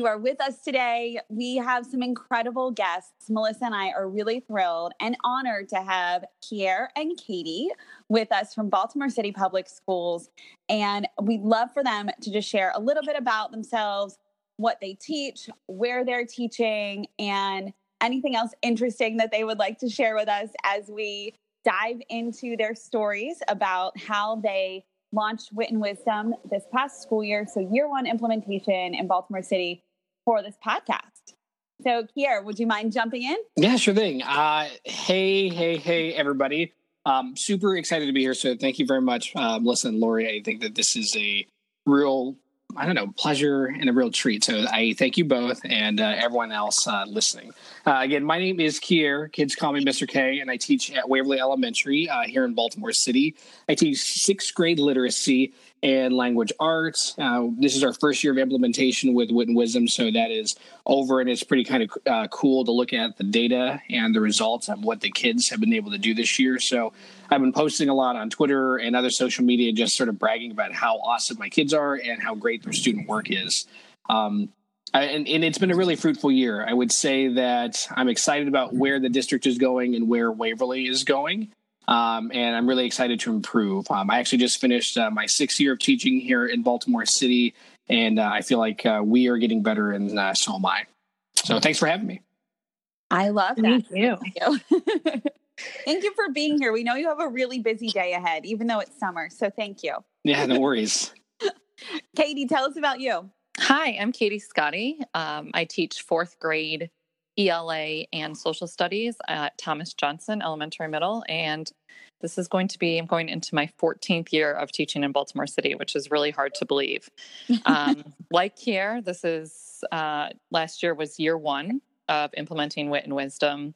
you are with us today. We have some incredible guests. Melissa and I are really thrilled and honored to have Kier and Katie with us from Baltimore City Public Schools. And we'd love for them to just share a little bit about themselves, what they teach, where they're teaching, and anything else interesting that they would like to share with us as we dive into their stories about how they launched Wit and Wisdom this past school year. So, year one implementation in Baltimore City for this podcast. So, Kier, would you mind jumping in? Yeah, sure thing. Uh, hey, hey, hey, everybody. Um, super excited to be here. So, thank you very much, Melissa and Lori. I think that this is a real I don't know, pleasure and a real treat. So I thank you both and uh, everyone else uh, listening. Uh, again, my name is Kier. Kids call me Mr. K, and I teach at Waverly Elementary uh, here in Baltimore City. I teach sixth grade literacy and language arts. Uh, this is our first year of implementation with Wit and Wisdom, so that is over, and it's pretty kind of uh, cool to look at the data and the results of what the kids have been able to do this year. So I've been posting a lot on Twitter and other social media, just sort of bragging about how awesome my kids are and how great their student work is. Um, and, and, it's been a really fruitful year. I would say that I'm excited about where the district is going and where Waverly is going. Um, and I'm really excited to improve. Um, I actually just finished uh, my sixth year of teaching here in Baltimore City, and uh, I feel like uh, we are getting better, and uh, so am I. So thanks for having me. I love that. Thank you. Thank you. thank you for being here. We know you have a really busy day ahead, even though it's summer. So thank you. Yeah, no worries. Katie, tell us about you. Hi, I'm Katie Scotty. Um, I teach fourth grade ELA and social studies at Thomas Johnson Elementary Middle. And this is going to be, I'm going into my 14th year of teaching in Baltimore City, which is really hard to believe. Um, like here, this is, uh, last year was year one of implementing Wit and Wisdom.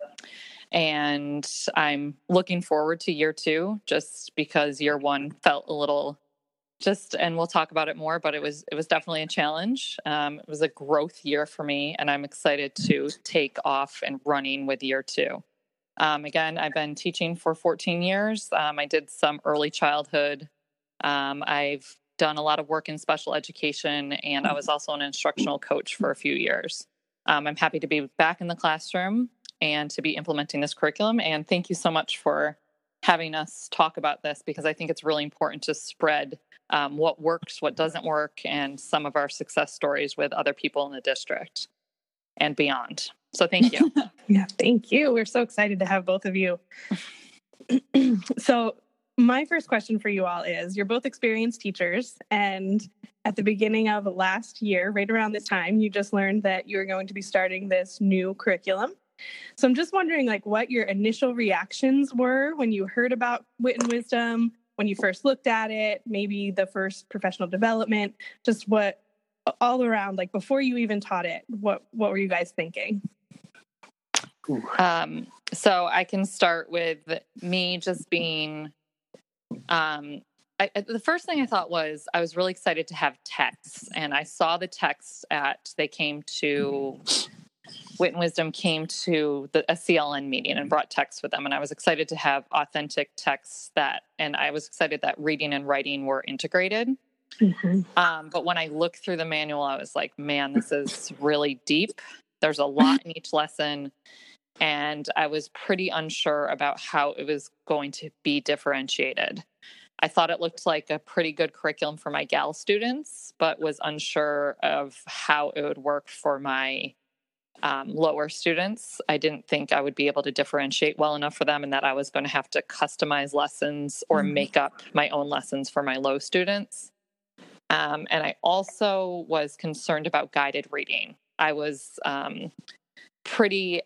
And I'm looking forward to year two just because year one felt a little just and we'll talk about it more but it was it was definitely a challenge um, it was a growth year for me and i'm excited to take off and running with year two um, again i've been teaching for 14 years. Um, i did some early childhood. Um, i've done a lot of work in special education and i was also an instructional coach for a few years. Um, i'm happy to be back in the classroom and to be implementing this curriculum and thank you so much for having us talk about this because i think it's really important to spread um, what works, what doesn't work, and some of our success stories with other people in the district and beyond. So thank you. yeah, thank you. We're so excited to have both of you. so, my first question for you all is you're both experienced teachers, and at the beginning of last year, right around this time, you just learned that you were going to be starting this new curriculum. So I'm just wondering like what your initial reactions were when you heard about Wit and Wisdom, when you first looked at it, maybe the first professional development, just what all around, like before you even taught it, what what were you guys thinking? Um, so I can start with me just being um I, the first thing I thought was I was really excited to have texts, and I saw the texts at they came to Wit and Wisdom came to the a CLN meeting and brought texts with them, and I was excited to have authentic texts that, and I was excited that reading and writing were integrated. Mm-hmm. Um, but when I looked through the manual, I was like, man, this is really deep. There's a lot in each lesson. And I was pretty unsure about how it was going to be differentiated. I thought it looked like a pretty good curriculum for my gal students, but was unsure of how it would work for my um, lower students. I didn't think I would be able to differentiate well enough for them and that I was going to have to customize lessons or mm-hmm. make up my own lessons for my low students. Um, and I also was concerned about guided reading. I was um, pretty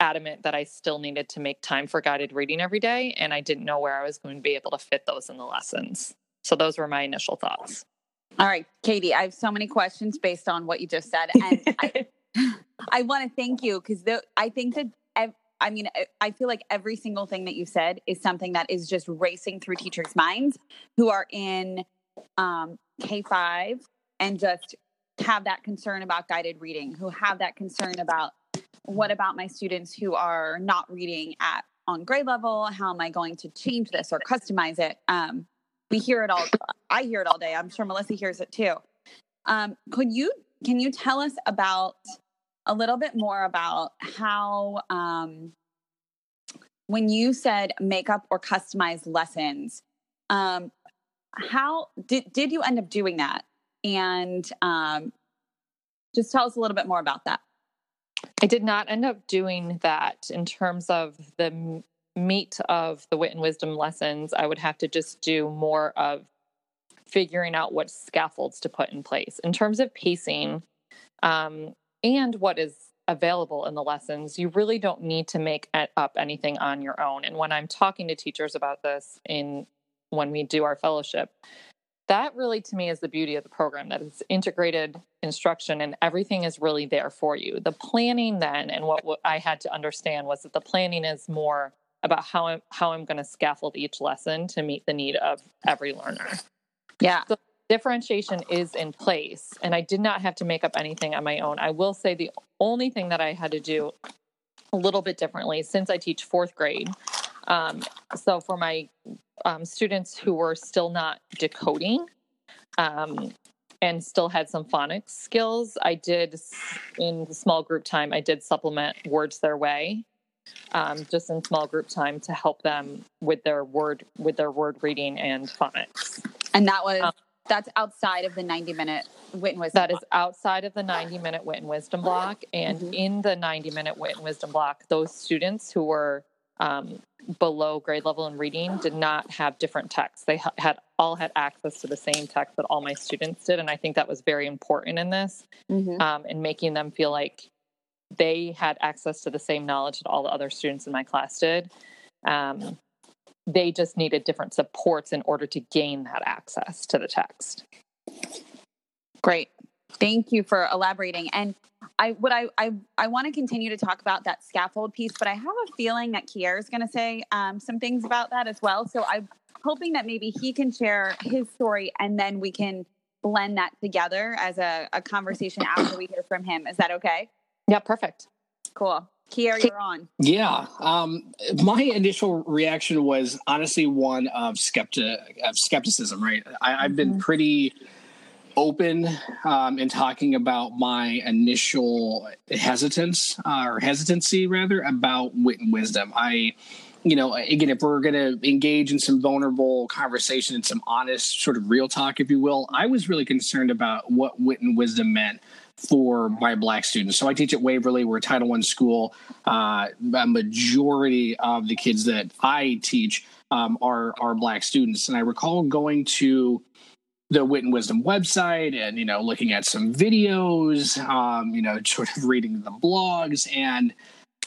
adamant that I still needed to make time for guided reading every day, and I didn't know where I was going to be able to fit those in the lessons. So those were my initial thoughts. All right, Katie, I have so many questions based on what you just said. And I, I want to thank you because I think that I mean, I feel like every single thing that you said is something that is just racing through teachers' minds who are in um, K 5 and just have that concern about guided reading, who have that concern about what about my students who are not reading at on grade level? How am I going to change this or customize it? Um, we hear it all. I hear it all day. I'm sure Melissa hears it too. Um, could you can you tell us about a little bit more about how um, when you said makeup or customize lessons, um, how did did you end up doing that? And um, just tell us a little bit more about that. I did not end up doing that in terms of the meat of the wit and wisdom lessons. I would have to just do more of figuring out what scaffolds to put in place. In terms of pacing um, and what is available in the lessons, you really don't need to make up anything on your own. And when I'm talking to teachers about this in when we do our fellowship, that really to me is the beauty of the program that it's integrated instruction and everything is really there for you. The planning then and what, I had to understand was that the planning is more about how I'm how I'm going to scaffold each lesson to meet the need of every learner. Yeah. So differentiation is in place and I did not have to make up anything on my own. I will say the only thing that I had to do a little bit differently since I teach fourth grade. Um, so for my um, students who were still not decoding um, and still had some phonics skills, I did in the small group time, I did supplement words their way um, just in small group time to help them with their word with their word reading and phonics. And that was um, that's outside of the 90 minute wit and wisdom. That block. is outside of the 90 minute wit and wisdom block. And mm-hmm. in the 90 minute wit and wisdom block, those students who were um, below grade level in reading did not have different texts. They ha- had all had access to the same text that all my students did, and I think that was very important in this, mm-hmm. um, in making them feel like they had access to the same knowledge that all the other students in my class did. Um, they just needed different supports in order to gain that access to the text. Great. Thank you for elaborating. And I what I I, I want to continue to talk about that scaffold piece, but I have a feeling that Kier is going to say um, some things about that as well. So I'm hoping that maybe he can share his story and then we can blend that together as a, a conversation after we hear from him. Is that okay? Yeah, perfect. Cool. Kier, you're on. Yeah. Um, my initial reaction was honestly one of, skepti- of skepticism, right? I, have been mm-hmm. pretty open um, in talking about my initial hesitance uh, or hesitancy, rather, about wit and wisdom. I, you know, again, if we're going to engage in some vulnerable conversation and some honest, sort of real talk, if you will, I was really concerned about what wit and wisdom meant for my black students. So I teach at Waverly. We're a Title One school. Uh, a majority of the kids that I teach um, are are black students, and I recall going to the Wit and Wisdom website and you know looking at some videos, um, you know, sort of reading the blogs and.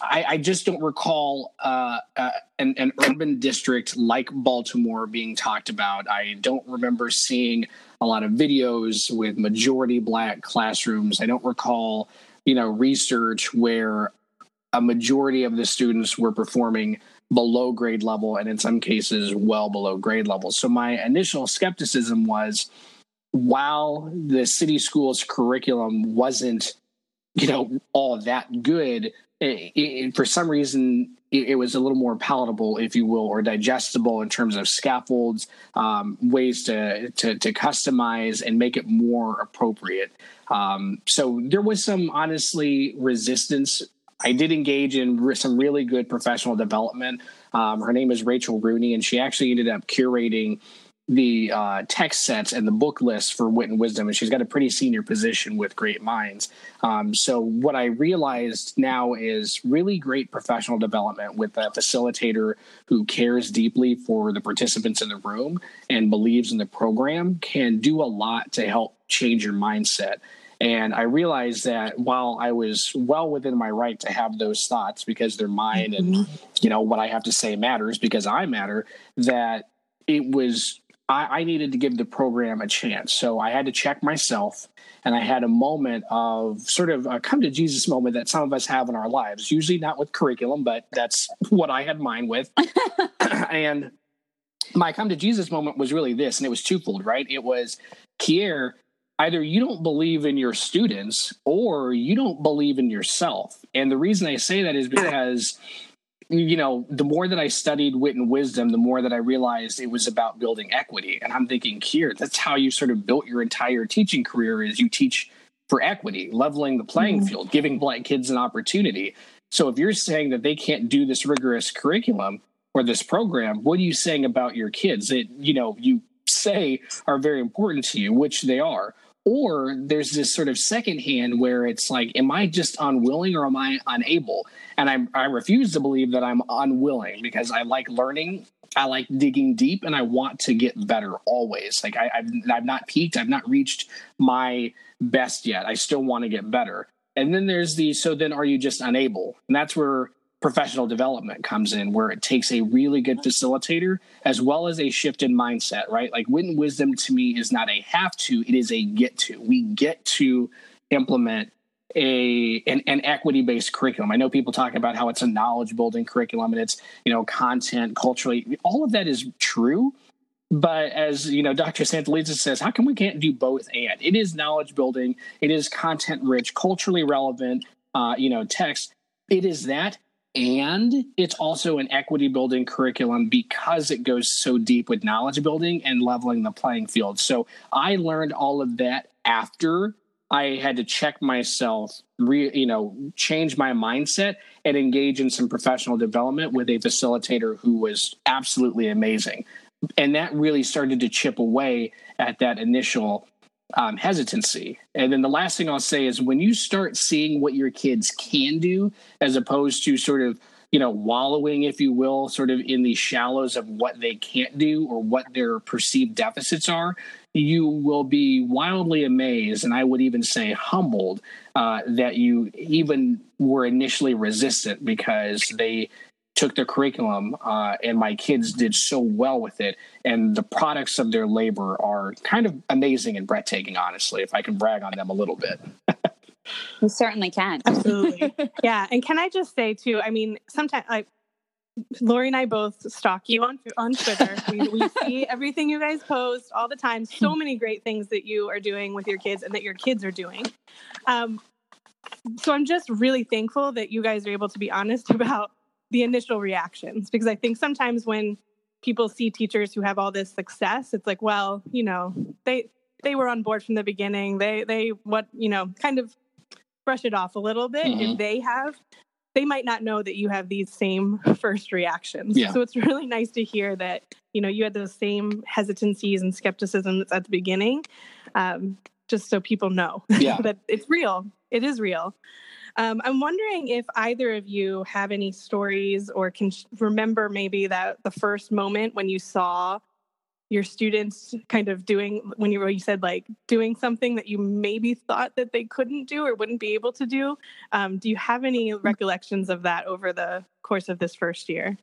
I, I, just don't recall uh, uh, an, an, urban district like Baltimore being talked about. I don't remember seeing a lot of videos with majority black classrooms. I don't recall, you know, research where a majority of the students were performing below grade level and in some cases well below grade level. So my initial skepticism was while the city schools curriculum wasn't you know all that good it, it, for some reason it, it, was a little more palatable, if you will, or digestible in terms of scaffolds, um, ways to, to, to customize and make it more appropriate. Um, so there was some honestly resistance. I did engage in re- some really good professional development. Um, her name is Rachel Rooney, and she actually ended up curating the uh, text sets and the book list for Wit and Wisdom, and she's got a pretty senior position with Great Minds. Um, so, what I realized now is really great professional development with a facilitator who cares deeply for the participants in the room and believes in the program can do a lot to help change your mindset. And I realized that while I was well within my right to have those thoughts because they're mine and, mm-hmm. you know, what I have to say matters because I matter, that it was I, I needed to give the program a chance. So I had to check myself and I had a moment of sort of a come to Jesus moment that some of us have in our lives, usually not with curriculum, but that's what I had mine with. and my come to Jesus moment was really this, and it was twofold, right? It was, Kier, either you don't believe in your students or you don't believe in yourself. And the reason I say that is because you know, the more that I studied wit and wisdom, the more that I realized it was about building equity. And I'm thinking, here, that's how you sort of built your entire teaching career is you teach for equity, leveling the playing mm-hmm. field, giving black kids an opportunity. So if you're saying that they can't do this rigorous curriculum or this program, what are you saying about your kids that, you know, you say are very important to you, which they are? Or there's this sort of second hand where it's like, am I just unwilling or am I unable? And I, I refuse to believe that I'm unwilling because I like learning. I like digging deep and I want to get better always. Like I, have I've not peaked. I've not reached my best yet. I still want to get better. And then there's the, so then are you just unable? And that's where professional development comes in where it takes a really good facilitator as well as a shift in mindset, right? Like wit and wisdom to me is not a have to, it is a get to. We get to implement a an, an equity based curriculum. I know people talk about how it's a knowledge building curriculum and it's, you know, content, culturally, all of that is true. But as you know, Dr. Santelises says, how come we can't do both and? It is knowledge building, it is content rich, culturally relevant, uh, you know, text. It is that and it's also an equity building curriculum because it goes so deep with knowledge building and leveling the playing field. So I learned all of that after I had to check myself, re, you know, change my mindset and engage in some professional development with a facilitator who was absolutely amazing. And that really started to chip away at that initial um, hesitancy. And then the last thing I'll say is when you start seeing what your kids can do, as opposed to sort of you know wallowing, if you will, sort of in the shallows of what they can't do or what their perceived deficits are, you will be wildly amazed, and I would even say humbled uh, that you even were initially resistant because they took their curriculum uh, and my kids did so well with it and the products of their labor are kind of amazing and breathtaking honestly if i can brag on them a little bit you certainly can absolutely yeah and can i just say too i mean sometimes like Lori and I both stalk you on on Twitter. We, we see everything you guys post all the time. So many great things that you are doing with your kids and that your kids are doing. Um, so I'm just really thankful that you guys are able to be honest about the initial reactions because I think sometimes when people see teachers who have all this success, it's like, well, you know, they they were on board from the beginning. They they what you know kind of brush it off a little bit. Mm-hmm. If they have, they might not know that you have these same first reactions. Yeah. So it's really nice to hear that you know you had those same hesitancies and skepticisms at the beginning, um, just so people know yeah. that it's real. It is real. Um, I'm wondering if either of you have any stories or can remember maybe that the first moment when you saw your students kind of doing when you, you said like doing something that you maybe thought that they couldn't do or wouldn't be able to do. Um, do you have any recollections of that over the course of this first year?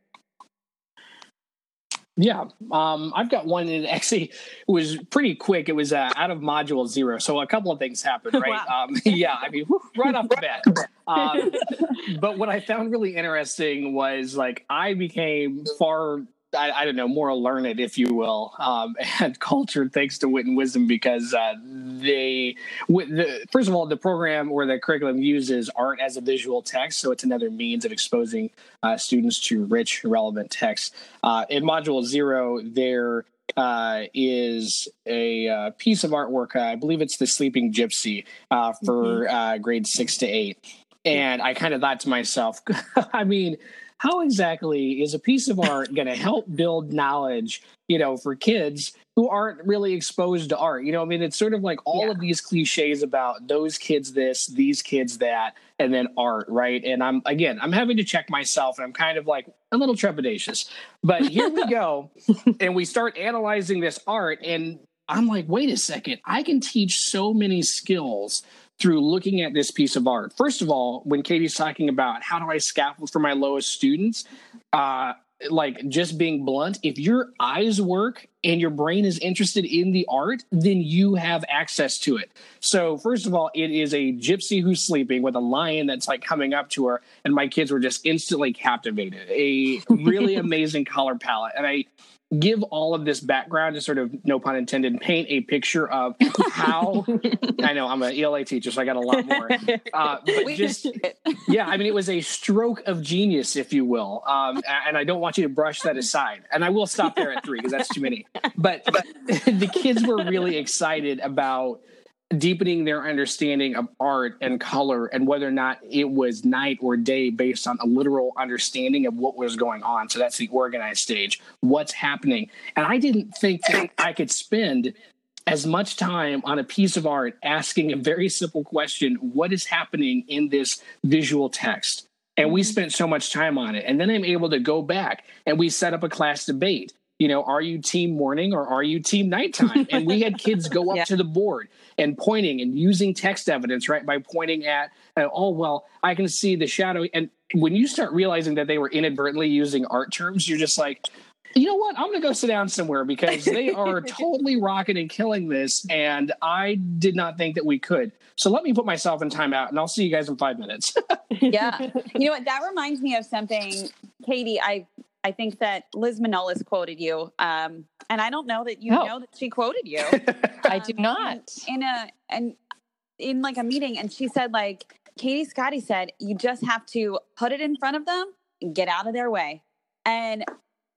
Yeah, um, I've got one that actually was pretty quick. It was uh, out of module zero, so a couple of things happened, right? wow. um, yeah, I mean, whew, right off the bat. Um, but what I found really interesting was like I became far I, I, don't know, more learned, if you will, um, and cultured thanks to wit and wisdom because uh, they, the, first of all, the program or the curriculum uses art as a visual text, so it's another means of exposing uh, students to rich, relevant text. Uh, in Module Zero, there uh, is a uh, piece of artwork. Uh, I believe it's the Sleeping Gypsy uh, for mm-hmm. uh, grades six to eight. And I kind of thought to myself, I mean, how exactly is a piece of art going to help build knowledge you know for kids who aren't really exposed to art? You know i mean it's sort of like all yeah. of these cliches about those kids this these kids that and then art right? And i'm again i'm having to check myself and i'm kind of like a little trepidatious. But here we go and we start analyzing this art and i'm like wait a second i can teach so many skills through looking at this piece of art. First of all, when Katie's talking about how do I scaffold for my lowest students, uh, like just being blunt, if your eyes work and your brain is interested in the art, then you have access to it. So, first of all, it is a gypsy who's sleeping with a lion that's like coming up to her, and my kids were just instantly captivated. A really amazing color palette. And I give all of this background to sort of no pun intended paint a picture of how i know i'm an ela teacher so i got a lot more. Uh, but just yeah i mean it was a stroke of genius if you will um, and i don't want you to brush that aside. And i will stop there at three because that's too many. But, but the kids were really excited about deepening their understanding of art and color and whether or not it was night or day based on a literal understanding of what was going on. So that's the organized stage. What's happening? And I didn't think that I could spend as much time on a piece of art asking a very simple question what is happening in this visual text? And we mm-hmm. spent so much time on it. And then I'm able to go back and we set up a class debate you know, are you team morning or are you team nighttime? And we had kids go up yeah. to the board and pointing and using text evidence, right? By pointing at, uh, oh, well, I can see the shadow. And when you start realizing that they were inadvertently using art terms, you're just like, you know what? I'm going to go sit down somewhere because they are totally rocking and killing this. And I did not think that we could. So let me put myself in timeout and I'll see you guys in five minutes. yeah. You know what? That reminds me of something, Katie. I I think that Liz Manolis quoted you, um, and I don't know that you oh. know that she quoted you. I do um, not. In, in a and in like a meeting, and she said like Katie Scotty said, you just have to put it in front of them and get out of their way. And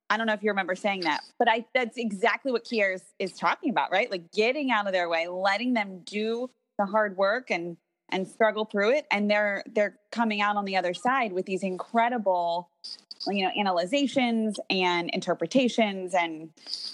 I don't know if you remember saying that, but I that's exactly what Kier is, is talking about, right? Like getting out of their way, letting them do the hard work and and struggle through it and they're they're coming out on the other side with these incredible you know analyzations and interpretations and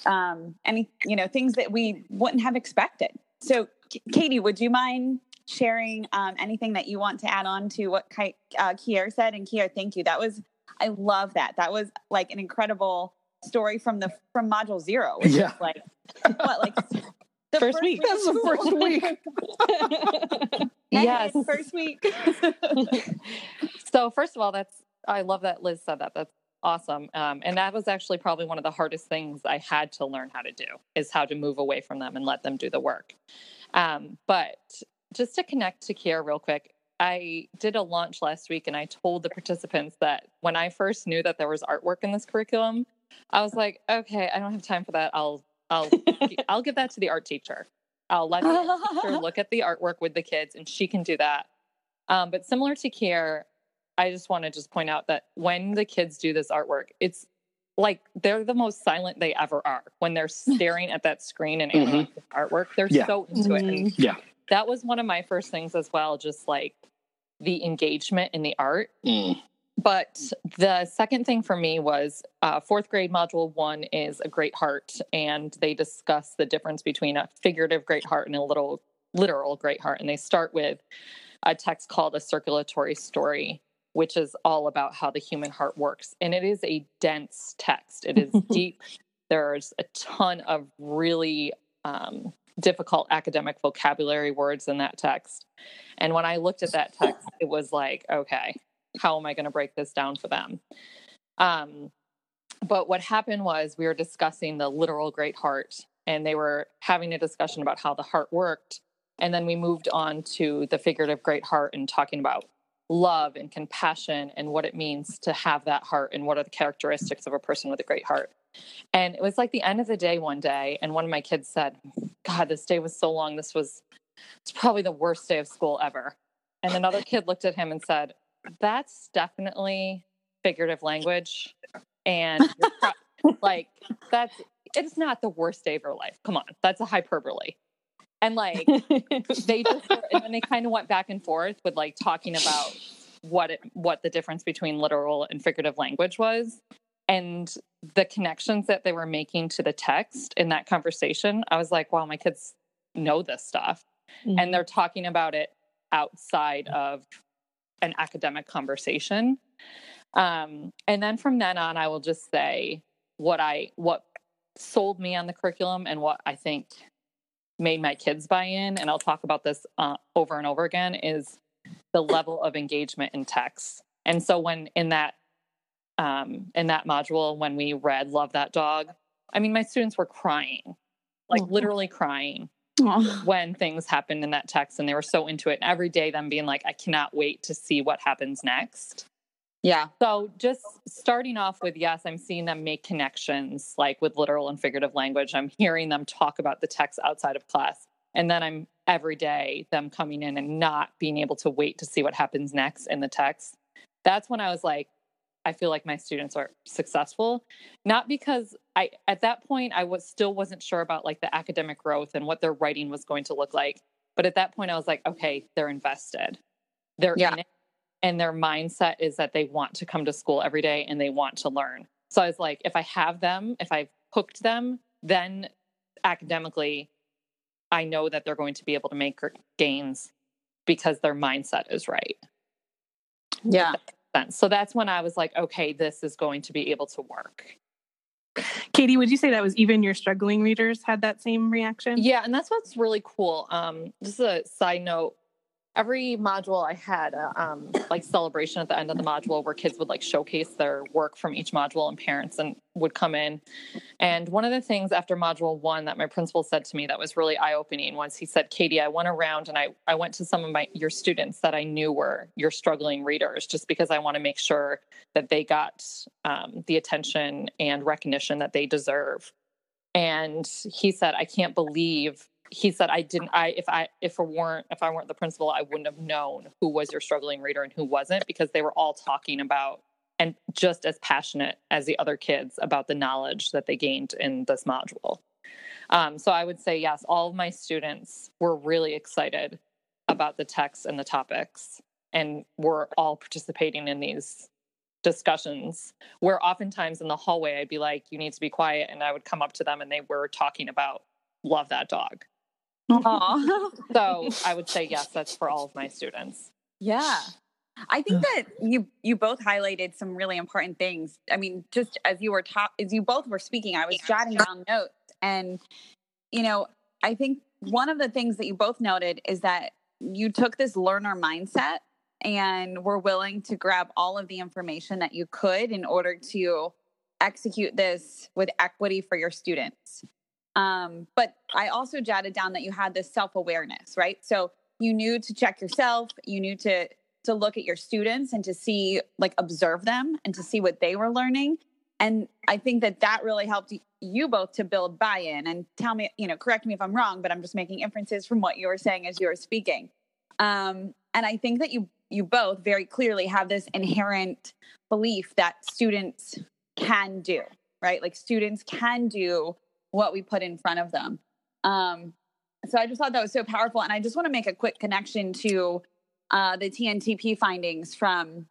um any you know things that we wouldn't have expected so katie would you mind sharing um, anything that you want to add on to what uh, kier said and kier thank you that was i love that that was like an incredible story from the from module zero which yeah. is like what like the first, first week. That's the first week. yes, first week. so first of all, that's I love that Liz said that. That's awesome. Um, and that was actually probably one of the hardest things I had to learn how to do is how to move away from them and let them do the work. Um, but just to connect to Kier real quick, I did a launch last week and I told the participants that when I first knew that there was artwork in this curriculum, I was like, okay, I don't have time for that. I'll I'll I'll give that to the art teacher. I'll let the teacher look at the artwork with the kids and she can do that. Um, but similar to Kier, I just want to just point out that when the kids do this artwork, it's like they're the most silent they ever are when they're staring at that screen and mm-hmm. artwork. They're yeah. so into it. And yeah. That was one of my first things as well, just like the engagement in the art. Mm. But the second thing for me was uh, fourth grade module one is a great heart, and they discuss the difference between a figurative great heart and a little literal great heart. And they start with a text called a circulatory story which is all about how the human heart works. And it is a dense text, it is deep. There's a ton of really um, difficult academic vocabulary words in that text. And when I looked at that text, it was like, okay, how am I going to break this down for them? Um, but what happened was we were discussing the literal great heart, and they were having a discussion about how the heart worked. And then we moved on to the figurative great heart and talking about love and compassion and what it means to have that heart and what are the characteristics of a person with a great heart. And it was like the end of the day one day, and one of my kids said, God, this day was so long. This was it's probably the worst day of school ever. And another kid looked at him and said, That's definitely figurative language. And pro- like that's it's not the worst day of your life. Come on, that's a hyperbole and like they just and then they kind of went back and forth with like talking about what it what the difference between literal and figurative language was. And the connections that they were making to the text in that conversation i was like wow my kids know this stuff. Mm-hmm. and they're talking about it outside of an academic conversation. Um, and then from then on i will just say what i what sold me on the curriculum and what i think made my kids buy in, and I'll talk about this uh, over and over again, is the level of engagement in text. And so when in that um, in that module when we read Love That Dog. I mean, my students were crying, like literally crying when things happened in that text. And they were so into it. And every day, them being like, I cannot wait to see what happens next. Yeah. So just starting off with yes, I'm seeing them make connections like with literal and figurative language. I'm hearing them talk about the text outside of class. And then I'm every day them coming in and not being able to wait to see what happens next in the text. That's when I was like, I feel like my students are successful. Not because I at that point I was still wasn't sure about like the academic growth and what their writing was going to look like. But at that point I was like, okay, they're invested. They're Yeah. in it and their mindset is that they want to come to school every day and they want to learn. So I was like, if I have them, if I've hooked them, then academically, I know that they're going to be able to make gains because their mindset is right. Yeah. Sense. So that's when I was like, okay, this is going to be able to work. Katie, would you say that was even your struggling readers had that same reaction? Yeah, and that's what's really cool. Um, just a side note. Every module I had a um, like celebration at the end of the module where kids would like showcase their work from each module and parents and would come in. And one of the things after module one that my principal said to me that was really eye opening was he said, Katie, I went around and I, I went to some of my your students that I knew were your struggling readers just because I want to make sure that they got um, the attention and recognition that they deserve. And he said, I can't believe he said I didn't I if I if I weren't if I weren't the principal, I wouldn't have known who was your struggling reader and who wasn't because they were all talking about and just as passionate as the other kids about the knowledge that they gained in this module. Um, so I would say yes, all of my students were really excited about the text and the topics, and were all participating in these discussions. Where oftentimes in the hallway, I'd be like, "You need to be quiet," and I would come up to them, and they were talking about love that dog. So I would say yes, that's for all of my students. Yeah. I think that you you both highlighted some really important things. I mean, just as you were top as you both were speaking, I was jotting down notes and you know, I think one of the things that you both noted is that you took this learner mindset and were willing to grab all of the information that you could in order to execute this with equity for your students. Um, but I also jotted down that you had this self awareness, right? So you knew to check yourself, you knew to to look at your students and to see like observe them and to see what they were learning. And I think that that really helped you both to build buy-in and tell me, you know, correct me if I'm wrong, but I'm just making inferences from what you were saying as you were speaking. Um, and I think that you you both very clearly have this inherent belief that students can do, right? Like students can do what we put in front of them. Um, so I just thought that was so powerful. And I just want to make a quick connection to uh, the TNTP findings from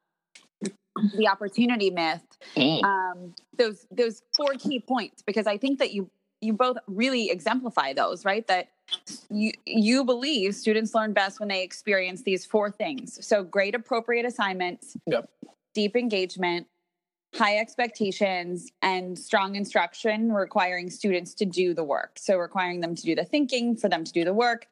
the opportunity myth. Mm. Um, those those four key points, because I think that you you both really exemplify those, right? That you you believe students learn best when they experience these four things. So great appropriate assignments, Yep. deep engagement, high expectations, and strong instruction requiring students to do the work. So requiring them to do the thinking, for them to do the work.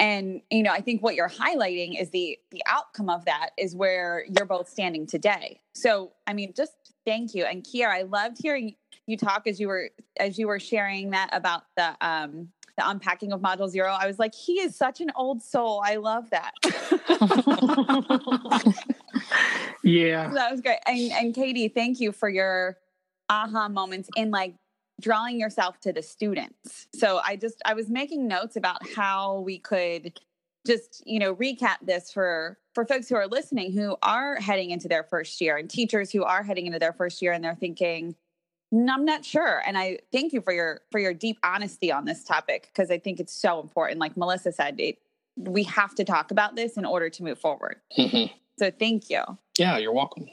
And you know, I think what you're highlighting is the the outcome of that is where you're both standing today. So, I mean, just thank you. And Kiara, I loved hearing you talk as you were as you were sharing that about the um the unpacking of module zero. I was like, he is such an old soul. I love that. Yeah. that was great. And and Katie, thank you for your aha moments in like drawing yourself to the students. So I just I was making notes about how we could just, you know, recap this for for folks who are listening who are heading into their first year and teachers who are heading into their first year and they're thinking "Mm, I'm not sure. And I thank you for your for your deep honesty on this topic because I think it's so important. Like Melissa said, it, we have to talk about this in order to move forward. Mhm. So thank you. Yeah, you're welcome.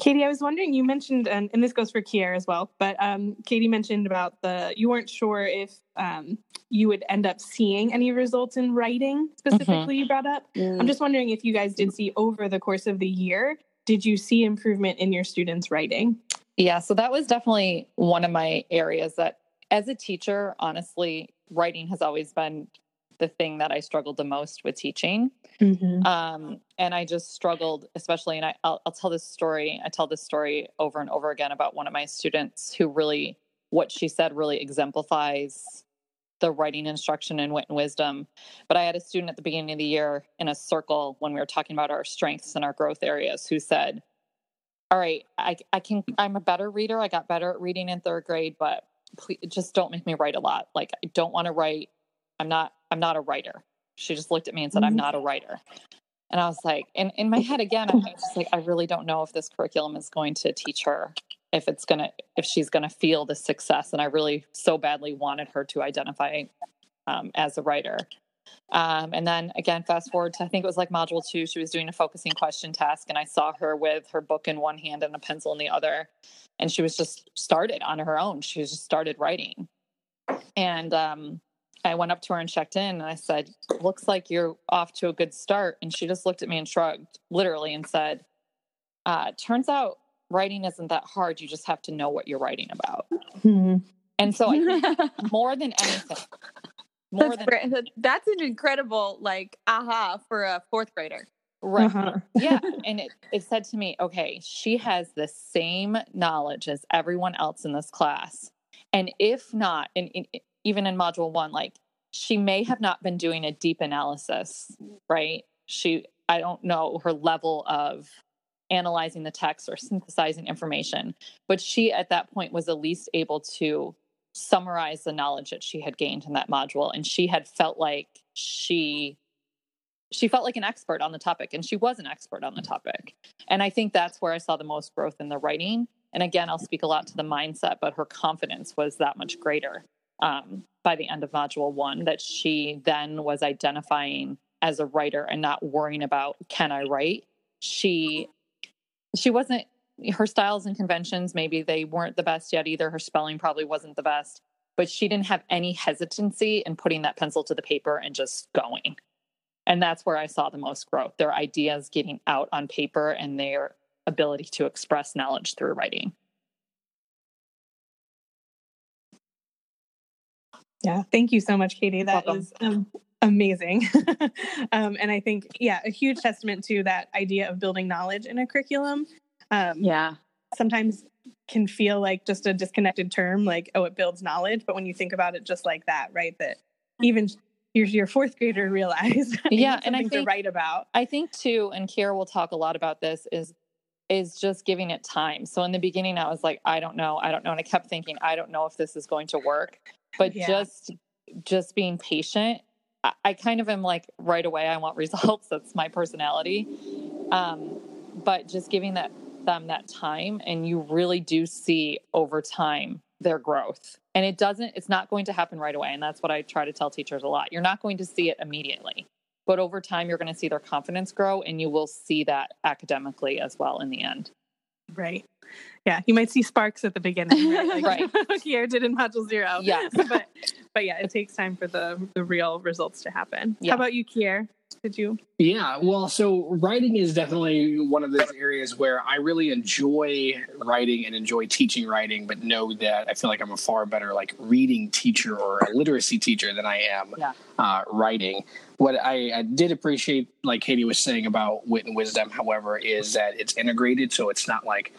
Katie, I was wondering, you mentioned, and, and this goes for Kier as well, but um, Katie mentioned about the, you weren't sure if um, you would end up seeing any results in writing specifically, you brought up. I'm just wondering if you guys did see over the course of the year, did you see improvement in your students' writing? Yeah, so that was definitely one of my areas that as a teacher, honestly, writing has always been the thing that I struggled the most with teaching. Mhm. Um, and I just struggled, especially, and I, I'll, I'll tell this story. I tell this story over and over again about one of my students who really, what she said really exemplifies the writing instruction and wit and wisdom. But I had a student at the beginning of the year in a circle when we were talking about our strengths and our growth areas who said, all right, I, I can, I'm a better reader. I got better at reading in third grade, but please, just don't make me write a lot. Like I don't want to write. I'm not, I'm not a writer. She just looked at me and said, I'm Mhm. not a writer. And I was like, and in my head again, I was just like, I really don't know if this curriculum is going to teach her, if it's gonna, if she's gonna feel the success. And I really so badly wanted her to identify um, as a writer. Um, and then again, fast forward to I think it was like module two, she was doing a focusing question task, and I saw her with her book in one hand and a pencil in the other, and she was just started on her own. She was just started writing, and um, I went up to her and checked in, and I said, "Looks like you're off to a good start." And she just looked at me and shrugged, literally, and said, uh, "Turns out writing isn't that hard. You just have to know what you're writing about." Mhm. And so, I think more than anything, more that's, than great. That's an incredible like aha for a fourth grader. right. Uh-huh. yeah and it, it said to me okay she has the same knowledge as everyone else in this class and if not and, and even in module one like she may have not been doing a deep analysis right? She i don't know her level of analyzing the text or synthesizing information but she at that point was at least able to summarize the knowledge that she had gained in that module. And she had felt like she she felt like an expert on the topic and she was an expert on the topic. And i think that's where i saw the most growth in the writing. And again i'll speak a lot to the mindset but her confidence was that much greater um, by the end of module one that she then was identifying as a writer and not worrying about can i write? She she wasn't her styles and conventions maybe they weren't the best yet either. Her spelling probably wasn't the best but she didn't have any hesitancy in putting that pencil to the paper and just going. And that's where I saw the most growth their ideas getting out on paper and their ability to express knowledge through writing. Yeah, thank you so much, Katie. That Welcome. is um, amazing. um, and I think, yeah, a huge testament to that idea of building knowledge in a curriculum. Um, Yeah. Sometimes can feel like just a disconnected term, like, oh, it builds knowledge. But when you think about it just like that, right, that even your, your fourth grader realize Yeah, and I something to think- write about. I think too, and Kiera will talk a lot about this, is is just giving it time. So in the beginning I was like, I don't know, I don't know. And I kept thinking, I don't know if this is going to work. But Yeah. just just being patient. I, I kind of am like right away, I want results. That's my personality. Um, but just giving that them that time and you really do see over time their growth. And it doesn't, it's not going to happen right away. And that's what I try to tell teachers a lot. You're not going to see it immediately, but over time, you're going to see their confidence grow and you will see that academically as well in the end. Right. Yeah, you might see sparks at the beginning, right? Like Right. Kier did in module zero. Yes. but but yeah, it takes time for the the real results to happen. Yeah. How about you, Kier? Did you? Yeah, well, so writing is definitely one of those areas where I really enjoy writing and enjoy teaching writing, but know that I feel like I'm a far better like reading teacher or a literacy teacher than I am Yeah. uh, writing. What I, I did appreciate, like Katie was saying about wit and wisdom, however, is that it's integrated, so it's not like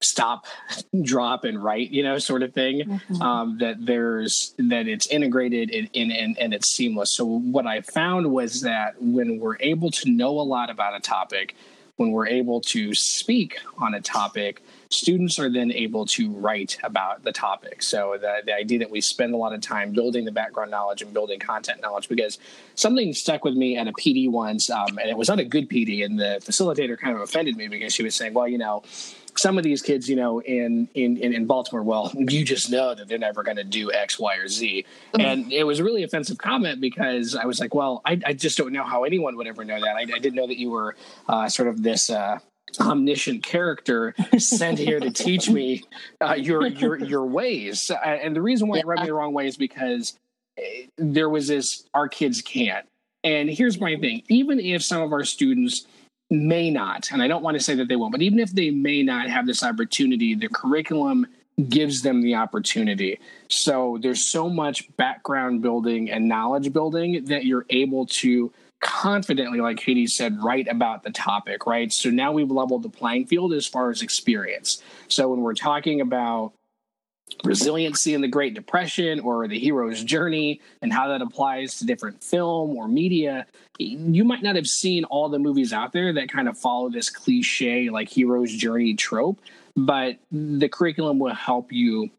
stop, drop, and write, you know, sort of thing um, that there's that it's integrated in, in, in and it's seamless. So what I found was that when we're able to know a lot about a topic, when we're able to speak on a topic, students are then able to write about the topic. So the, the idea that we spend a lot of time building the background knowledge and building content knowledge, because something stuck with me at a PD once, um, and it was not a good PD, and the facilitator kind of offended me because she was saying, well, you know, some of these kids, you know, in in in, Baltimore, well, you just know that they're never going to do X, Y, or Z, and it was a really offensive comment because I was like, well, I, I just don't know how anyone would ever know that. I, I didn't know that you were uh, sort of this. Uh, omniscient character sent here to teach me uh, your your your ways and the reason why it rubbed me the wrong way is because eh, there was this our kids can't and here's my thing even if some of our students may not, and I don't want to say that they won't, but even if they may not have this opportunity, the curriculum gives them the opportunity. So there's so much background building and knowledge building that you're able to confidently, like Katie said, write about the topic, right? So now we've leveled the playing field as far as experience. So when we're talking about resiliency in the Great Depression or the hero's journey and how that applies to different film or media, you might not have seen all the movies out there that kind of follow this cliche like hero's journey trope, but the curriculum will help you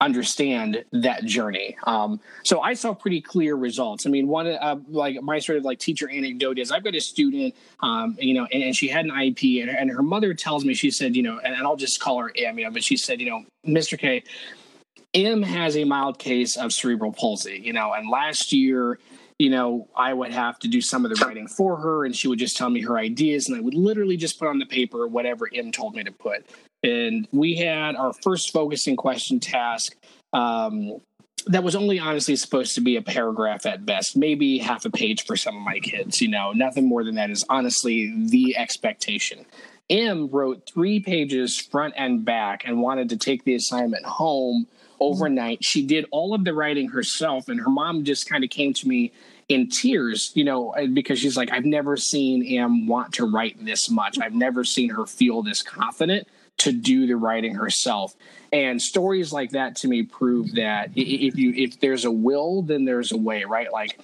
understand that journey. Um, so I saw pretty clear results. I mean, one uh, like my sort of like teacher anecdote is I've got a student, um, you know, and, and, she had an IEP, and, and, her mother tells me she said, you know, and, and I'll just call her M, you know, but she said, you know, Mr. K, M has a mild case of cerebral palsy, you know, and last year. You know, I would have to do some of the writing for her, and she would just tell me her ideas, and I would literally just put on the paper whatever M told me to put. And we had our first focusing question task um, that was only honestly supposed to be a paragraph at best, maybe half a page for some of my kids. You know, nothing more than that is honestly the expectation. M wrote three pages front and back and wanted to take the assignment home overnight. She did all of the writing herself, and her mom just kind of came to me in tears, you know, because she's like, I've never seen M want to write this much. I've never seen her feel this confident to do the writing herself. And stories like that to me prove that if you if there's a will, then there's a way, right? Like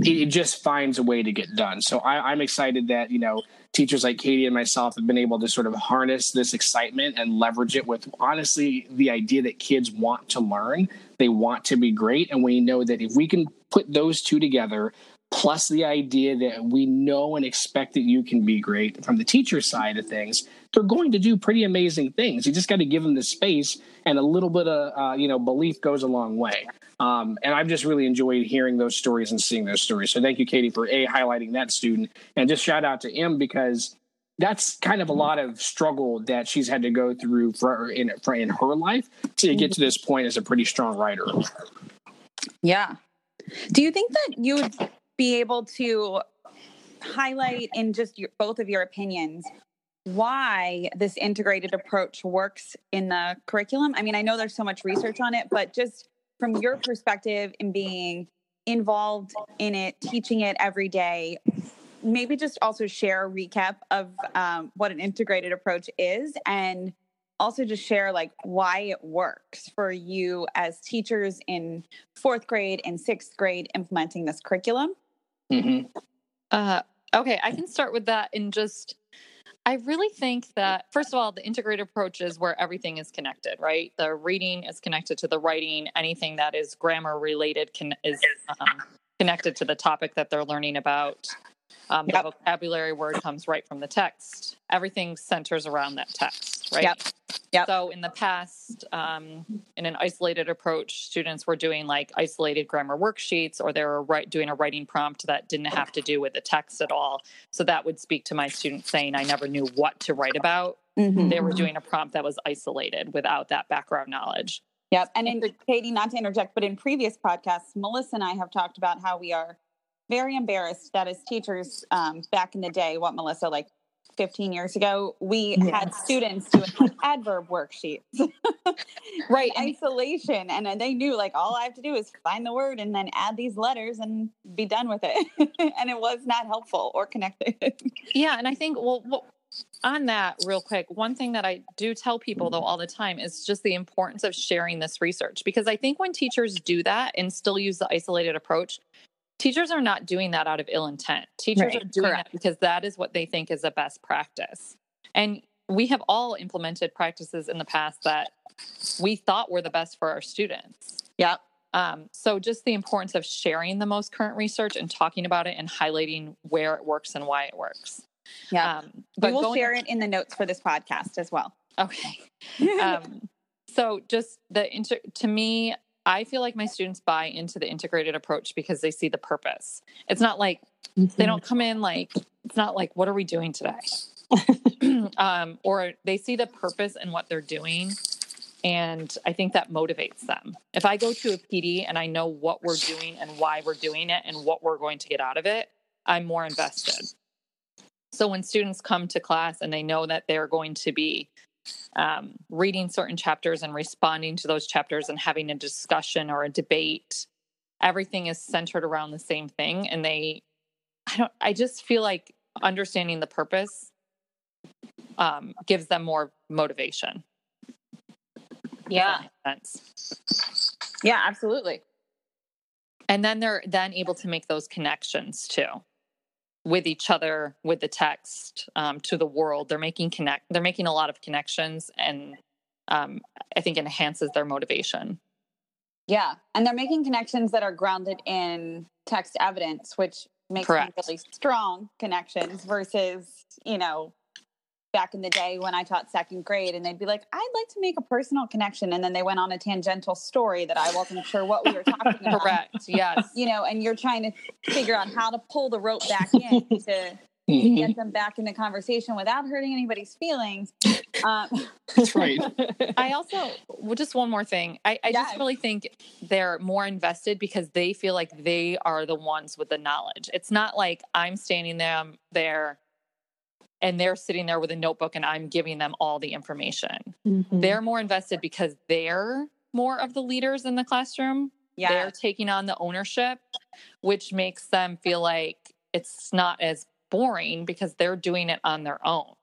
it just finds a way to get done. So I, I'm excited that you know teachers like Katie and myself have been able to sort of harness this excitement and leverage it with honestly the idea that kids want to learn, they want to be great, and we know that if we can put those two together plus the idea that we know and expect that you can be great from the teacher side of things they're going to do pretty amazing things. You just got to give them the space and a little bit of uh, you know belief goes a long way. Um, and i've just really enjoyed hearing those stories and seeing those stories. So thank you katie for a highlighting that student and just shout out to m because that's kind of a lot of struggle that she's had to go through for in, for in her life to get to this point as a pretty strong writer. Yeah. Do you think that you would be able to highlight in just your, both of your opinions why this integrated approach works in the curriculum. I mean, I know there's so much research on it, but just from your perspective in being involved in it, teaching it every day, maybe just also share a recap of um, what an integrated approach is and also just share like why it works for you as teachers in fourth grade and sixth grade implementing this curriculum Mm-hmm. Uh, okay, I can start with that and just. I really think that, first of all, the integrated approach is where everything is connected, right? The reading is connected to the writing. Anything that is grammar related can, is um, connected to the topic that they're learning about. Um, yep. The vocabulary word comes right from the text. Everything centers around that text, right? Yep. Yep. So in the past, um, in an isolated approach, students were doing like isolated grammar worksheets, or they were write, doing a writing prompt that didn't have to do with the text at all. So that would speak to my students saying, "I never knew what to write about." Mm-hmm. They were doing a prompt that was isolated without that background knowledge. Yep. And in Katie, not to interject, but in previous podcasts, Melissa and I have talked about how we are very embarrassed that as teachers um, back in the day, what Melissa, like 15 years ago, we yes. had students doing like adverb worksheets. right. Isolation. And they knew like all I have to do is find the word and then add these letters and be done with it. and it was not helpful or connected. yeah. And I think, well, well, on that, real quick, one thing that I do tell people though all the time is just the importance of sharing this research because I think when teachers do that and still use the isolated approach, teachers are not doing that out of ill intent. Teachers right. are doing Correct. that because that is what they think is a best practice. And we have all implemented practices in the past that we thought were the best for our students. Yeah. Um, so just the importance of sharing the most current research and talking about it and highlighting where it works and why it works. Yeah. Um, but we will going, share it in the notes for this podcast as well. Okay. um, so just the inter- to me, I feel like my students buy into the integrated approach because they see the purpose. It's not like mm-hmm. they don't come in like, it's not like, what are we doing today? um, or they see the purpose in what they're doing. And I think that motivates them. If I go to a PD and I know what we're doing and why we're doing it and what we're going to get out of it, I'm more invested. So when students come to class and they know that they're going to be um, reading certain chapters and responding to those chapters and having a discussion or a debate everything is centered around the same thing and they i don't i just feel like understanding the purpose um, gives them more motivation Yeah. Yeah, absolutely. and then they're then able to make those connections too with each other with the text um, to the world they're making connect they're making a lot of connections and um, i think enhances their motivation Yeah. And they're making connections that are grounded in text evidence, which makes really strong connections versus, you know, back in the day when I taught second grade and they'd be like, I'd like to make a personal connection. And then they went on a tangential story that I wasn't sure what we were talking about. correct yes You know, and you're trying to figure out how to pull the rope back in to Mhm. get them back in the conversation without hurting anybody's feelings. Um, That's right. I also well, just one more thing. I, I just really think they're more invested because they feel like they are the ones with the knowledge. It's not like I'm standing them there and they're sitting there with a notebook and I'm giving them all the information. Mm-hmm. They're more invested because they're more of the leaders in the classroom. They're taking on the ownership, which makes them feel like it's not as boring because they're doing it on their own.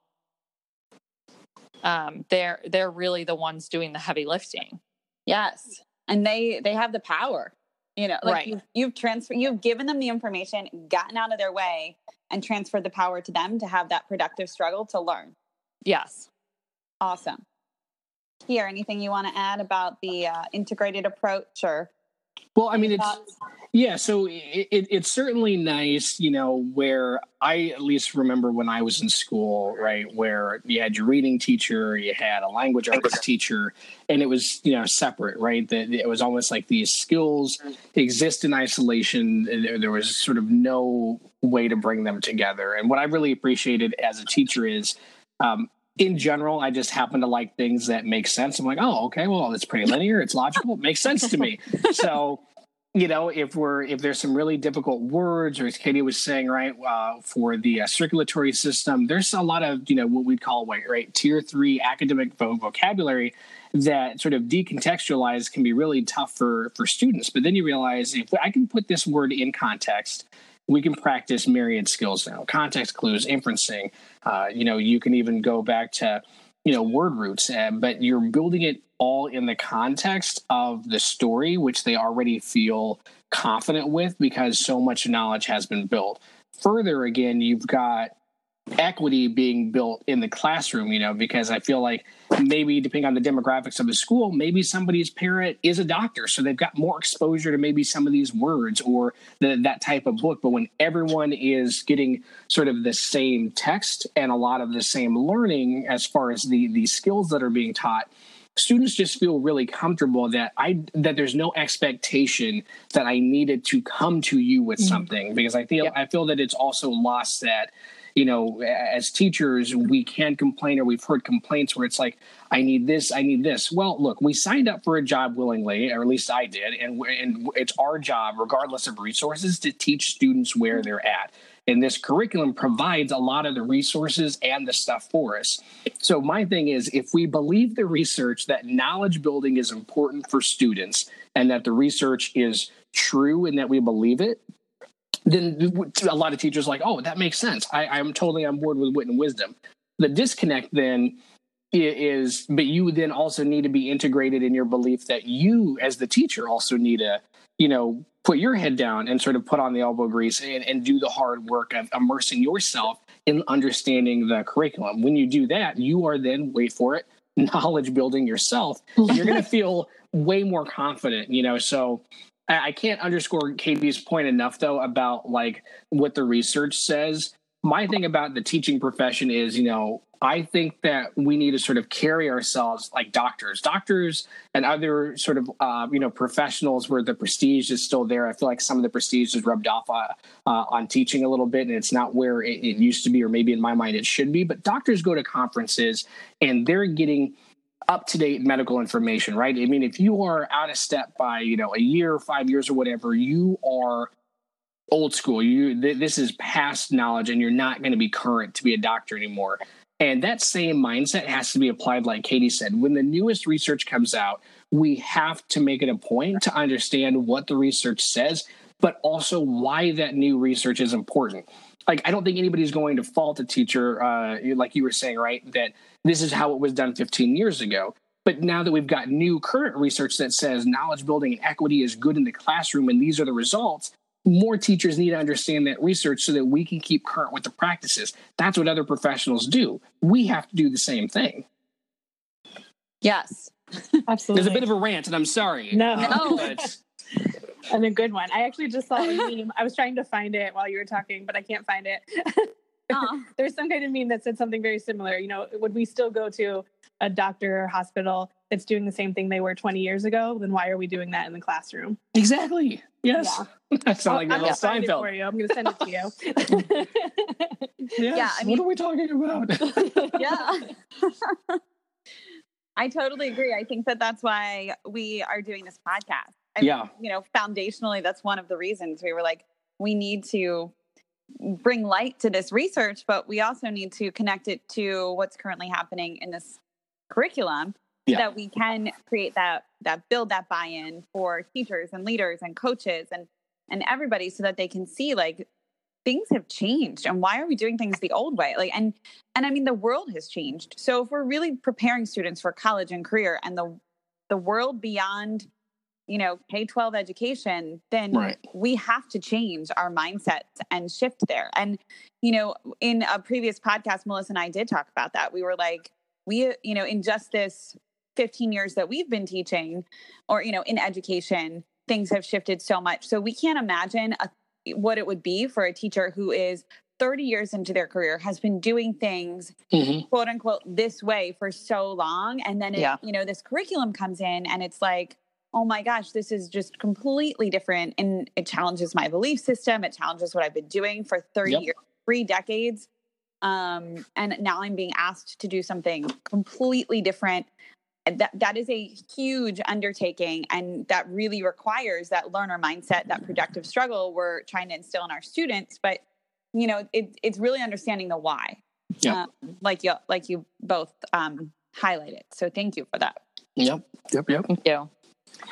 Um, they're they're really the ones doing the heavy lifting. Yes. And they they have the power. You know, like Right. you've, you've transferred you've given them the information, gotten out of their way and transfer the power to them to have that productive struggle to learn. Yes. Awesome. Here, anything you want to add about the uh, integrated approach or Well, I mean, it's yeah. So it, it, it's certainly nice, you know, where I at least remember when I was in school, right, where you had your reading teacher, you had a language arts teacher, and it was you know separate, right? That it was almost like these skills exist in isolation. There, there was sort of no way to bring them together. And what I really appreciated as a teacher is. Um, in general, I just happen to like things that make sense. I'm like, oh, okay, well, it's pretty linear, it's logical, it makes sense to me. so, you know, if we're if there's some really difficult words, or as Katie was saying, right, uh, for the uh, circulatory system, there's a lot of you know what we'd call white, right tier three academic vocabulary that sort of decontextualized can be really tough for for students. But then you realize if I can put this word in context, we can practice myriad skills now. Context clues inferencing uh, you know you can even go back to you know word roots uh, but you're building it all in the context of the story which they already feel confident with because so much knowledge has been built. Further again you've got equity being built in the classroom you know because i feel like maybe depending on the demographics of the school maybe somebody's parent is a doctor so they've got more exposure to maybe some of these words or the, that type of book but when everyone is getting sort of the same text and a lot of the same learning as far as the the skills that are being taught students just feel really comfortable that i that there's no expectation that i needed to come to you with mm-hmm. something because i feel Yep. i feel that it's also lost that you know as teachers we can complain or we've heard complaints where it's like i need this i need this. Well look we signed up for a job willingly or at least i did and, and it's our job regardless of resources to teach students where they're at. And this curriculum provides a lot of the resources and the stuff for us. So my thing is if we believe the research that knowledge building is important for students and that the research is true and that we believe it then a lot of teachers are like, oh, that makes sense. I, I'm totally on board with wit and wisdom. The disconnect then is, but you then also need to be integrated in your belief that you, as the teacher, also need to, you know, put your head down and sort of put on the elbow grease and, and do the hard work of immersing yourself in understanding the curriculum. When you do that, you are then, wait for it, knowledge building yourself. You're going to feel way more confident, you know. So I can't underscore Katie's point enough, though, about like what the research says. My thing about the teaching profession is, you know, I think that we need to sort of carry ourselves like doctors, doctors, and other sort of uh, you know professionals where the prestige is still there. I feel like some of the prestige is rubbed off uh, uh, on teaching a little bit, and it's not where it, it used to be, or maybe in my mind it should be. But doctors go to conferences and they're getting up to date medical information, right? I mean, if you are out of step by you know a year, five years, or whatever, you are old school. You th- this is past knowledge, and you're not going to be current to be a doctor anymore. And that same mindset has to be applied, like Katie said. When the newest research comes out, we have to make it a point to understand what the research says, but also why that new research is important. Like, I don't think anybody's going to fault a teacher, uh, like you were saying, right? That this is how it was done 15 years ago. But now that we've got new current research that says knowledge building and equity is good in the classroom and these are the results, more teachers need to understand that research so that we can keep current with the practices. That's what other professionals do. We have to do the same thing. Yes. Absolutely. There's a bit of a rant, and I'm sorry. No. Um, No. but and a good one. I actually just saw a meme. I was trying to find it while you were talking, but I can't find it. Uh-huh. Aw. There's some kind of meme that said something very similar. You know, would we still go to a doctor or hospital that's doing the same thing they were 20 years ago? Then why are we doing that in the classroom? exactly. Yes. That sounds like I'm that gonna find it for Seinfeld. you. I'm going to send it to you. Yes. Yeah, I mean- what are we talking about? yeah. I totally agree. I think that that's why we are doing this podcast. I mean, Yeah. You know, foundationally, that's one of the reasons we were like, we need to bring light to this research, but we also need to connect it to what's currently happening in this curriculum Yeah. that we can create that that build that buy-in for teachers and leaders and coaches and and everybody so that they can see like things have changed and why are we doing things the old way like and and i mean the world has changed so if we're really preparing students for college and career and the the world beyond you know k-12 education then Right. we have to change our mindsets and shift there and you know in a previous podcast melissa and i did talk about that we were like we you know in just this 15 years that we've been teaching or you know in education things have shifted so much so we can't imagine a, what it would be for a teacher who is 30 years into their career has been doing things Mhm. quote unquote this way for so long and then it, Yeah. you know this curriculum comes in and it's like oh my gosh this is just completely different and it challenges my belief system it challenges what i've been doing for 30 Yep. years three decades um, and now i'm being asked to do something completely different that that is a huge undertaking and that really requires that learner mindset that productive struggle we're trying to instill in our students but you know it, it's really understanding the why Yeah. um, like you like you both um, highlighted so thank you for that Yep. Yep. Yep. Thank you.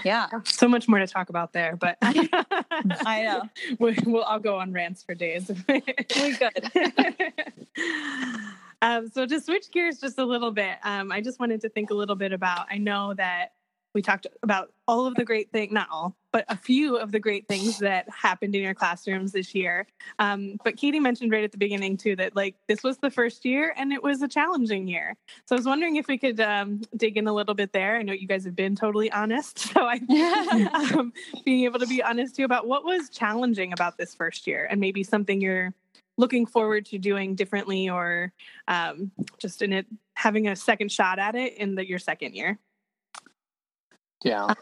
Yeah so much more to talk about there, but I know. we, we'll all go on rants for days. we could um, so to switch gears just a little bit, um, I just wanted to think a little bit about. I know that we talked about all of the great things, not all, but a few of the great things that happened in your classrooms this year. Um, but Katie mentioned right at the beginning too that like this was the first year and it was a challenging year. So I was wondering if we could um, dig in a little bit there. I know you guys have been totally honest, so I um, being able to be honest too about what was challenging about this first year and maybe something you're looking forward to doing differently or um, just in it having a second shot at it in the, your second year. Yeah.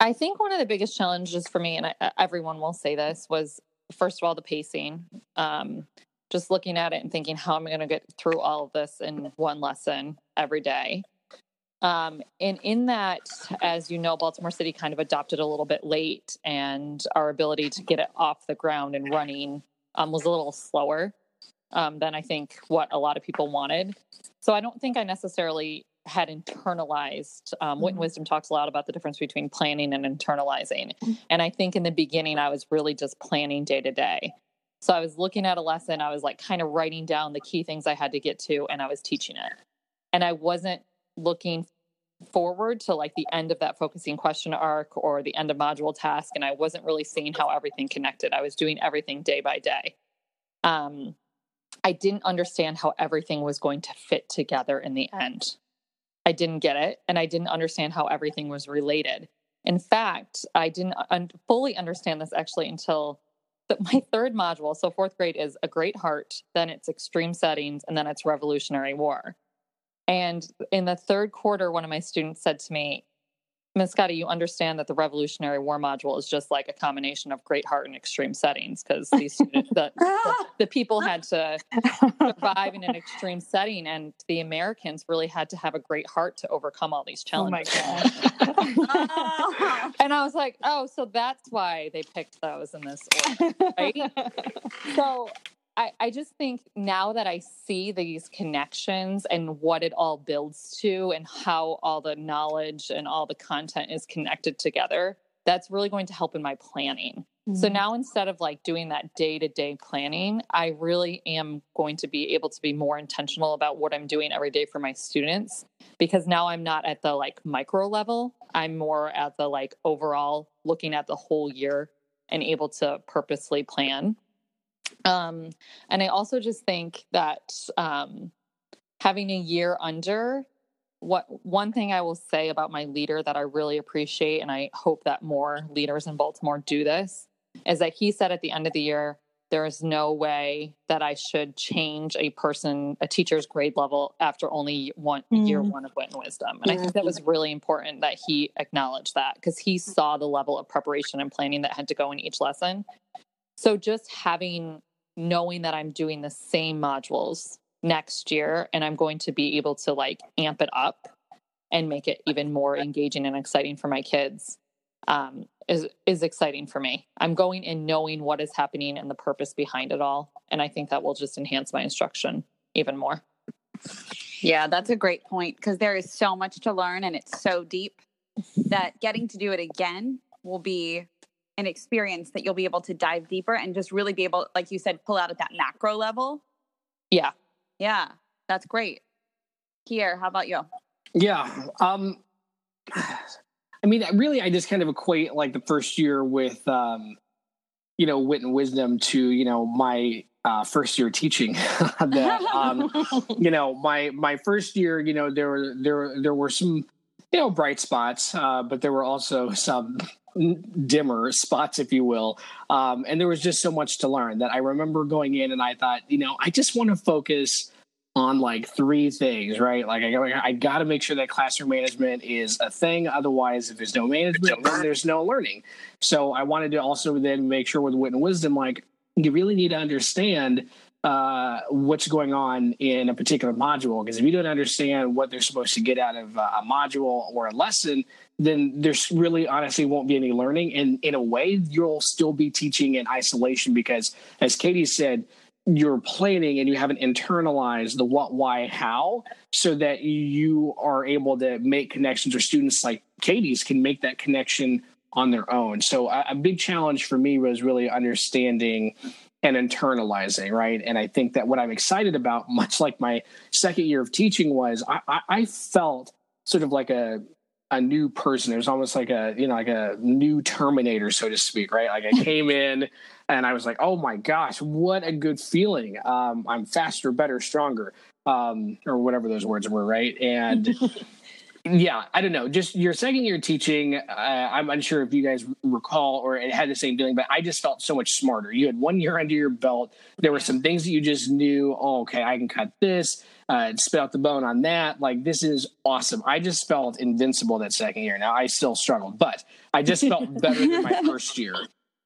I think one of the biggest challenges for me, and I, everyone will say this, was first of all the pacing. Um, just looking at it and thinking, how am I going to get through all of this in one lesson every day? Um, and in that, as you know, Baltimore City kind of adopted a little bit late, and our ability to get it off the ground and running um, was a little slower um, than I think what a lot of people wanted. So I don't think I necessarily had internalized. Um, Mhm. Wisdom talks a lot about the difference between planning and internalizing. And I think in the beginning, I was really just planning day to day. So I was looking at a lesson, I was like kind of writing down the key things I had to get to, and I was teaching it. And I wasn't looking forward to like the end of that focusing question arc or the end of module task. And I wasn't really seeing how everything connected. I was doing everything day by day. Um, I didn't understand how everything was going to fit together in the end. I didn't get it, and I didn't understand how everything was related. In fact, I didn't un- fully understand this actually until the, my third module. So, fourth grade is a great heart, then it's extreme settings, and then it's Revolutionary War. And in the third quarter, one of my students said to me, Miss Scotty, you understand that the Revolutionary War module is just like a combination of great heart and extreme settings because these students, the, the, the people had to survive in an extreme setting, and the Americans really had to have a great heart to overcome all these Oh my challenges. Oh. and I was like, oh, so that's why they picked those in this order, right? so I, I just think now that I see these connections and what it all builds to and how all the knowledge and all the content is connected together, that's really going to help in my planning. Mm-hmm. So now instead of like doing that day to day planning, I really am going to be able to be more intentional about what I'm doing every day for my students because now I'm not at the like micro level. I'm more at the like overall looking at the whole year and able to purposely plan. Um, and I also just think that um, having a year under what one thing I will say about my leader that I really appreciate, and I hope that more leaders in Baltimore do this, is that he said at the end of the year, there is no way that I should change a person, a teacher's grade level after only one mm. year one of wit and wisdom. And yeah. I think that was really important that he acknowledged that because he saw the level of preparation and planning that had to go in each lesson. So just having knowing that I'm doing the same modules next year and I'm going to be able to like amp it up and make it even more engaging and exciting for my kids um, is is exciting for me. I'm going in knowing what is happening and the purpose behind it all, and I think that will just enhance my instruction even more. Yeah, that's a great point because there is so much to learn and it's so deep that getting to do it again will be an experience that you'll be able to dive deeper and just really be able, like you said, pull out at that macro level. Yeah. Yeah. That's great. Kier, how about you? Yeah. Um I mean, really, I just kind of equate like the first year with, um, you know, wit and wisdom to, you know, my uh, first year teaching. that, um, you know, my my first year, you know, there were there there were some, you know, bright spots, uh, but there were also some dimmer spots, if you will. Um, and there was just so much to learn that I remember going in and I thought, you know, I just want to focus on like three things, right? Like I, I got to make sure that classroom management is a thing. Otherwise, if there's no management, then there's no learning. So I wanted to also then make sure with wit and wisdom, like you really need to understand uh, what's going on in a particular module. Because if you don't understand what they're supposed to get out of uh, a module or a lesson, then there's really honestly won't be any learning. And in a way, you'll still be teaching in isolation because, as Katie said, you're planning and you haven't internalized the what, why, how, so that you are able to make connections or students like Katie's can make that connection on their own. So a, a big challenge for me was really understanding and internalizing, right? And I think that what I'm excited about, much like my second year of teaching, was I, I, I felt sort of like a a new person. It was almost like a you know like a new Terminator, so to speak, right? Like I came in and I was like, oh my gosh, what a good feeling! Um, I'm faster, better, stronger, um, or whatever those words were, right? And yeah, I don't know. Just your second year teaching, uh, I'm unsure if you guys recall or it had the same feeling, but I just felt so much smarter. You had one year under your belt. There were some things that you just knew. Oh, okay, I can cut this uh, spit out the bone on that. Like this is awesome. I just felt invincible that second year. Now I still struggled, but I just felt better than my first year.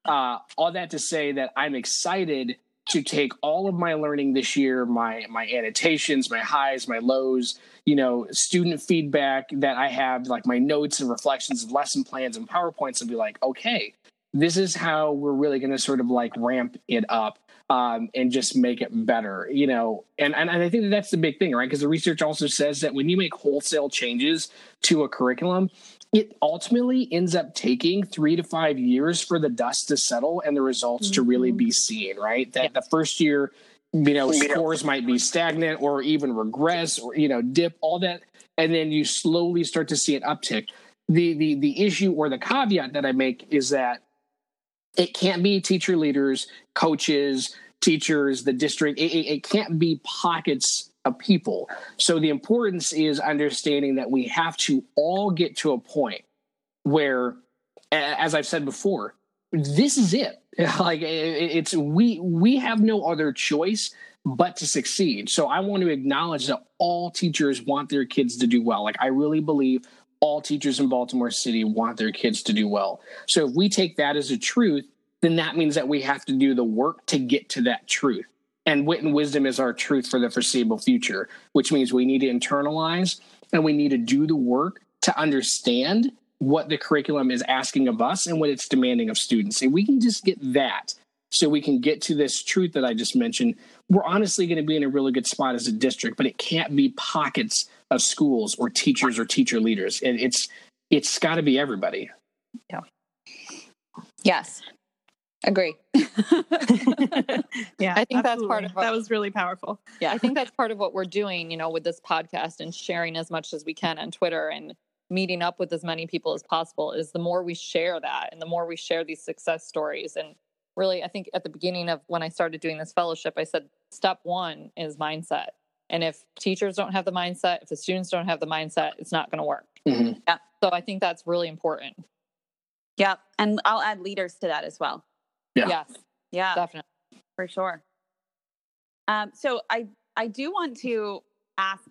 Uh, all that to say that I'm excited to take all of my learning this year, my my annotations, my highs, my lows, you know, student feedback that I have, like my notes and reflections, and lesson plans, and powerpoints, and be like, okay, this is how we're really going to sort of like ramp it up um, and just make it better, you know. And, and I think that that's the big thing, right? Because the research also says that when you make wholesale changes to a curriculum, it ultimately ends up taking three to five years for the dust to settle and the results mm-hmm. to really be seen, right? That yeah. the first year, you know, scores might be stagnant or even regress or you know dip, all that, and then you slowly start to see an uptick. The the the issue or the caveat that I make is that it can't be teacher leaders, coaches, teachers, the district. It, it, can't be pockets of people. So the importance is understanding that we have to all get to a point where, as I've said before, this is it. Like it's we we have no other choice but to succeed. So I want to acknowledge that all teachers want their kids to do well. Like I really believe all teachers in Baltimore City want their kids to do well. So if we take that as a truth, then that means that we have to do the work to get to that truth. And wit and wisdom is our truth for the foreseeable future, which means we need to internalize and we need to do the work to understand what the curriculum is asking of us and what it's demanding of students. And we can just get that, so we can get to this truth that I just mentioned, we're honestly going to be in a really good spot as a district, but it can't be pockets of schools or teachers or teacher leaders. And it's it's got to be everybody. Yeah. Yes. Agree. yeah, I think that's part of what- that was really powerful. yeah. I think that's part of what we're doing, you know, with this podcast and sharing as much as we can on Twitter and meeting up with as many people as possible is the more we share that and the more we share these success stories. And really, I think at the beginning of when I started doing this fellowship, I said step one is mindset. And if teachers don't have the mindset, if the students don't have the mindset, it's not going to work. Mhm. So I think that's really important. yeah. And I'll add leaders to that as well. Yeah. Yes, Yeah. definitely. for sure. Um, so I I do want to ask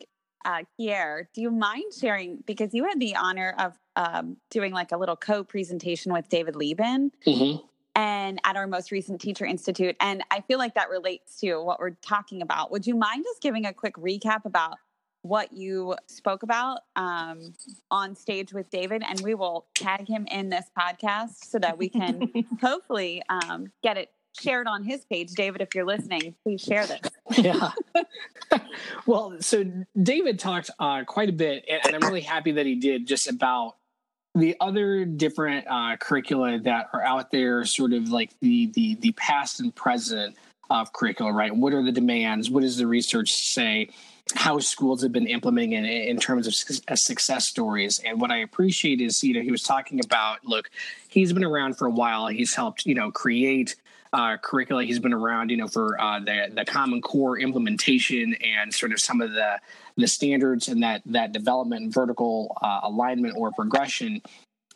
uh, Kier, do you mind sharing because you had the honor of um, doing like a little co-presentation with David Liben Mhm. And at our most recent Teacher Institute, and I feel like that relates to what we're talking about. Would you mind just giving a quick recap about what you spoke about um, on stage with David, and we will tag him in this podcast so that we can hopefully um, get it shared on his page. David, if you're listening, please share this. yeah. well, so David talked uh, quite a bit, and, and I'm really happy that he did just about the other different uh, curricula that are out there, sort of like the the the past and present of curricula, right? What are the demands? What does the research say? How schools have been implementing it in terms of uh, success stories. And what I appreciate is, you know, he was talking about, look, he's been around for a while. He's helped, you know, create uh, curricula. He's been around, you know, for uh, the the Common Core implementation and sort of some of the the standards and that that development and vertical uh, alignment or progression.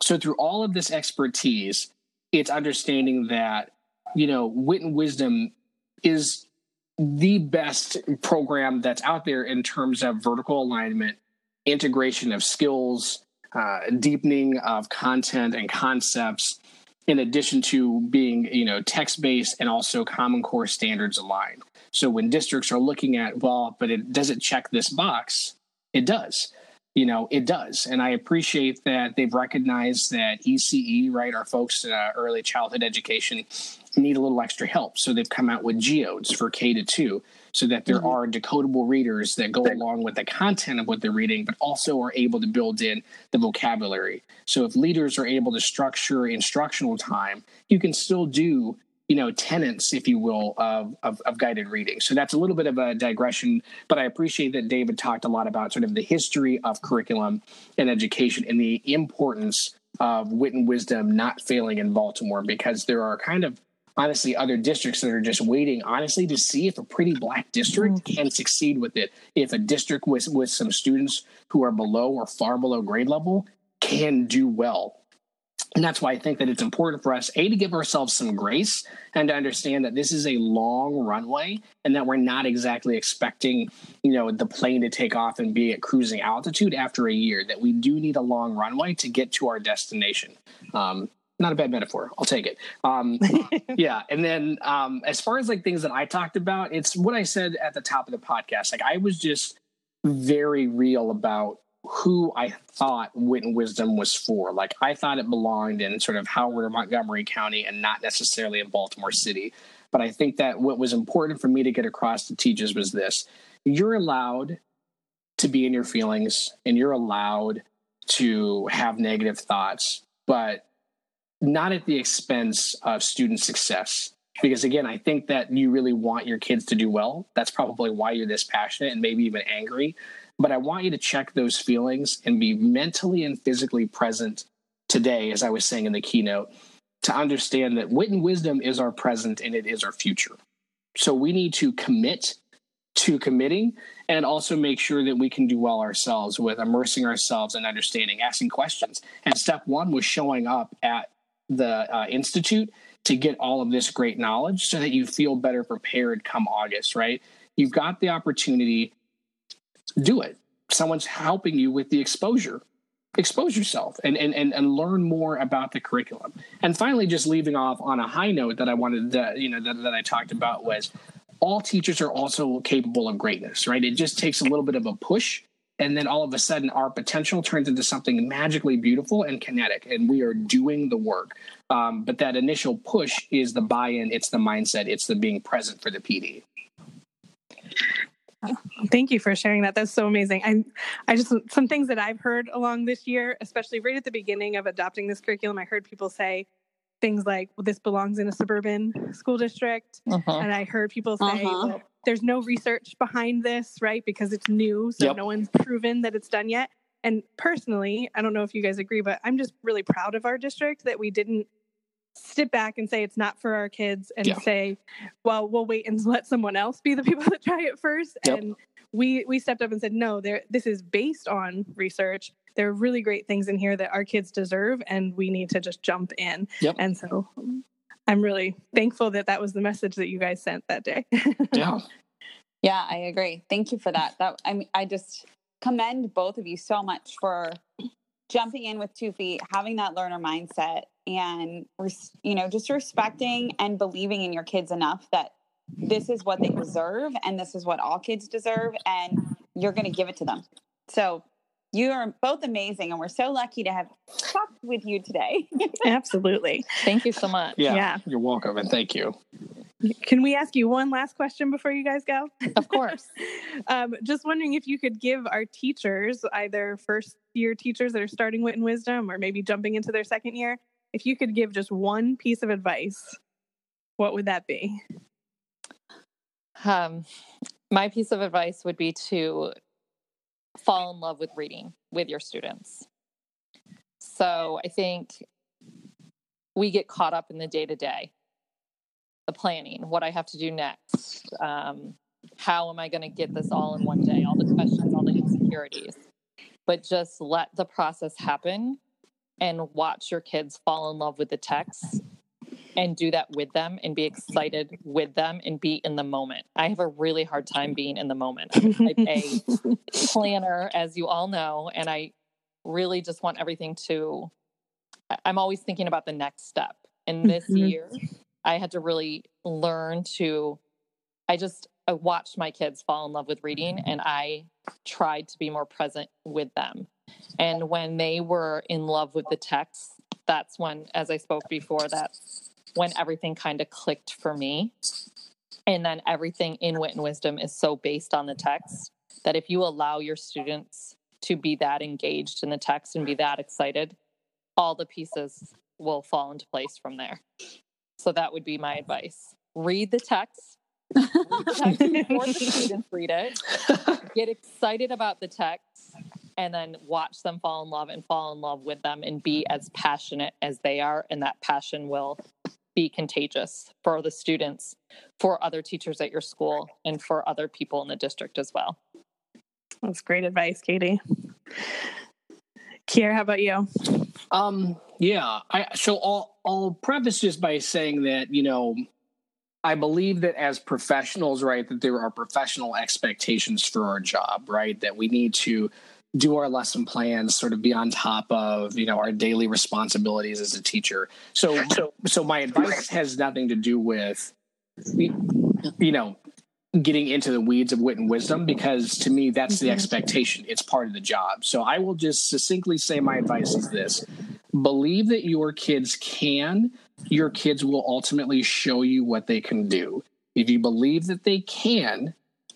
So through all of this expertise, it's understanding that you know wit and wisdom is the best program that's out there in terms of vertical alignment, integration of skills, uh, deepening of content and concepts, in addition to being you know text based and also Common Core standards aligned. So when districts are looking at well, but it does it check this box? It does. You know, it does, and I appreciate that they've recognized that ECE, right, our folks in uh, early childhood education, need a little extra help. So they've come out with geodes for K to two, so that there are decodable readers that go along with the content of what they're reading, but also are able to build in the vocabulary. So if leaders are able to structure instructional time, you can still do you know tenets if you will of, of of guided reading. So that's a little bit of a digression but i appreciate that david talked a lot about sort of the history of curriculum and education and the importance of wit and wisdom not failing in baltimore because there are kind of honestly other districts that are just waiting honestly to see if a pretty black district mm. can succeed with it. If a district with with some students who are below or far below grade level can do well and that's why I think that it's important for us, A, to give ourselves some grace and to understand that this is a long runway and that we're not exactly expecting, you know, the plane to take off and be at cruising altitude after a year, that we do need a long runway to get to our destination. Um, not a bad metaphor. I'll take it. Um, yeah. And then um, as far as like things that I talked about, it's what I said at the top of the podcast. Like I was just very real about who I thought wit and wisdom was for. Like I thought it belonged in sort of Howard or Montgomery County and not necessarily in Baltimore City. But I think that what was important for me to get across to teachers was this you're allowed to be in your feelings and you're allowed to have negative thoughts, but not at the expense of student success. Because again, I think that you really want your kids to do well. That's probably why you're this passionate and maybe even angry but I want you to check those feelings and be mentally and physically present today, as I was saying in the keynote, to understand that wit and wisdom is our present and it is our future. So we need to commit to committing and also make sure that we can do well ourselves with immersing ourselves and understanding, asking questions. And step one was showing up at the uh, Institute to get all of this great knowledge so that you feel better prepared come August, right? You've got the opportunity do it. Someone's helping you with the exposure. Expose yourself and, and, and, and learn more about the curriculum. And finally, just leaving off on a high note that I wanted to, you know, that, that I talked about was all teachers are also capable of greatness, right? It just takes a little bit of a push and then all of a sudden our potential turns into something magically beautiful and kinetic and we are doing the work um, but that initial push is the buy-in it's the mindset it's the being present for the pd Thank you for sharing that. That's so amazing. I, I just some things that I've heard along this year, especially right at the beginning of adopting this curriculum. I heard people say things like, "Well, this belongs in a suburban school district," uh-huh. and I heard people say, uh-huh. well, "There's no research behind this, right? Because it's new, so yep. no one's proven that it's done yet." And personally, I don't know if you guys agree, but I'm just really proud of our district that we didn't step back and say it's not for our kids and yeah. say, well, we'll wait and let someone else be the people that try it first. Yep. And we we stepped up and said, no, there this is based on research. There are really great things in here that our kids deserve, and we need to just jump in. Yep. And so I'm really thankful that that was the message that you guys sent that day. yeah. Yeah, I agree. Thank you for that. That I mean, I just commend both of you so much for jumping in with two feet, having that learner mindset, and you know just respecting and believing in your kids enough that this is what they deserve and this is what all kids deserve and you're going to give it to them. So you are both amazing and we're so lucky to have talked with you today. Absolutely. Thank you so much. Yeah, yeah. you're welcome and thank you can we ask you one last question before you guys go? Of course. um, just wondering if you could give our teachers, either first year teachers that are starting Wit and Wisdom or maybe jumping into their second year, if you could give just one piece of advice, what would that be? Um, my piece of advice would be to fall in love with reading with your students. So I think we get caught up in the day to day, the planning, what I have to do next. Um, how am I going to get this all in one day? All the questions, all the insecurities. But just let the process happen and watch your kids fall in love with the text and do that with them and be excited with them and be in the moment. I have a really hard time being in the moment. I'm a planner, as you all know, and I really just want everything to, I'm always thinking about the next step. And this mm-hmm. year, I had to really learn to, I just, I watched my kids fall in love with reading mm-hmm. and I tried to be more present with them. And when they were in love with the text, that's when, as I spoke before, that's when everything kind of clicked for me. And then everything in Wit and Wisdom is so based on the text that if you allow your students to be that engaged in the text and be that excited, all the pieces will fall into place from there. So that would be my advice. Read the text. Read the text before the students read it. Get excited about the text and then watch them fall in love and fall in love with them and be as passionate as they are. And that passion will be contagious for the students, for other teachers at your school, and for other people in the district as well. That's great advice, Katie. Kier, how about you? Um, yeah, I so I'll I'll preface just by saying that, you know, I believe that as professionals, right, that there are professional expectations for our job, right? That we need to do our lesson plans, sort of be on top of you know our daily responsibilities as a teacher. So so so my advice has nothing to do with you know getting into the weeds of wit and wisdom because to me that's the mm-hmm. expectation it's part of the job so i will just succinctly say my advice is this believe that your kids can your kids will ultimately show you what they can do if you believe that they can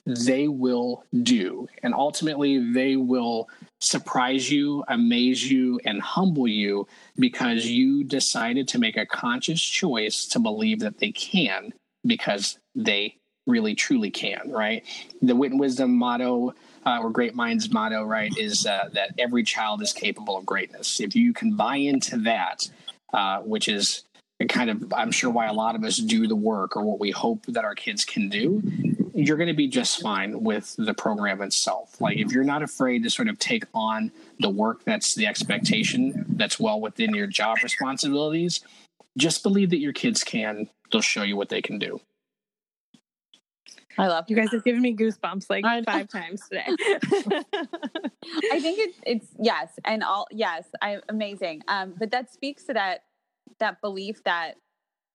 they will do. And ultimately, they will surprise you, amaze you, and humble you because you decided to make a conscious choice to believe that they can because they really truly can, right? The wit and wisdom motto uh, or great minds motto, right, is uh, that every child is capable of greatness. If you can buy into that, uh, which is kind of, I'm sure, why a lot of us do the work or what we hope that our kids can do, you're going to be just fine with the program itself. Like if you're not afraid to sort of take on the work that's the expectation that's well within your job responsibilities, just believe that your kids can. They'll show you what they can do. I love you guys have given me goosebumps like five times today. I think it's it's yes, and all yes, I amazing. Um, but that speaks to that that belief that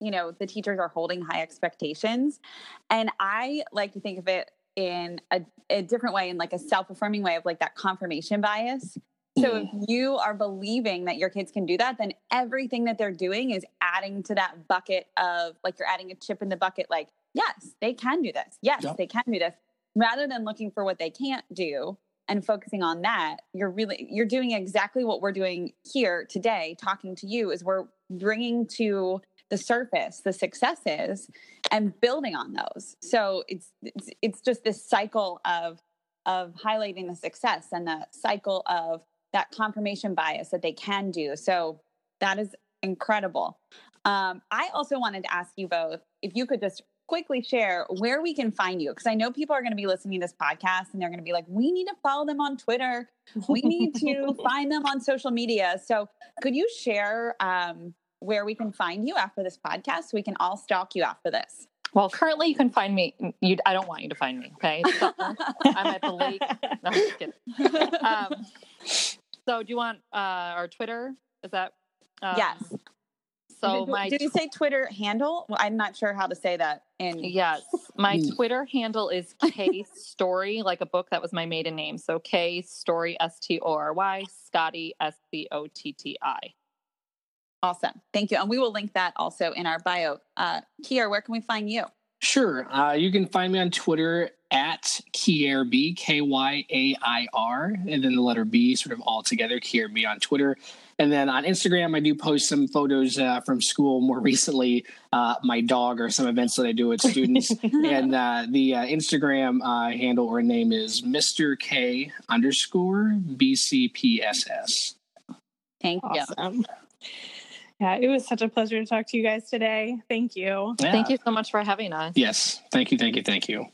you know the teachers are holding high expectations and i like to think of it in a, a different way, in like a self affirming way of like that confirmation bias. So if you are believing that your kids can do that, then everything that they're doing is adding to that bucket of like you're adding a chip in the bucket, like, yes, they can do this. Yes, they can do this. Rather than looking for what they can't do and focusing on that, you're really you're doing exactly what we're doing here today, talking to you, is we're bringing to the surface the successes and building on those. So it's it's, it's just this cycle of of highlighting the success and the cycle of that confirmation bias that they can do. So that is incredible. Um, I also wanted to ask you both if you could just quickly share where we can find you, because I know people are going to be listening to this podcast and they're going to be like, we need to follow them on Twitter. We need to find them on social media. So could you share um, where we can find you after this podcast so we can all stalk you after this? Well, currently you can find me. You, I don't want you to find me. Okay, so I'm at the lake. No, I'm just kidding. Um, so, do you want uh, our Twitter? Is that um, yes. So did, my did you say Twitter handle? Well, I'm not sure how to say that. In yes, my Mm. Twitter handle is K Story, like a book that was my maiden name. So K Story S T O R Y Scotti S C O T T I. awesome, thank you, and we will link that also in our bio. Uh, Kyair, where can we find you? Sure. Uh, you can find me on Twitter at Kyair B, K Y A I R, and then the letter B, sort of all together, Kyair B on Twitter. And then on Instagram, I do post some photos uh, from school. More recently, uh, my dog or some events that I do with students. and uh, the uh, Instagram uh, handle or name is Mr. K underscore BCPSS. Thank you. Awesome. Yeah, it was such a pleasure to talk to you guys today. Thank you. Yeah. Thank you so much for having us. Yes. Thank you. Thank you. Thank you.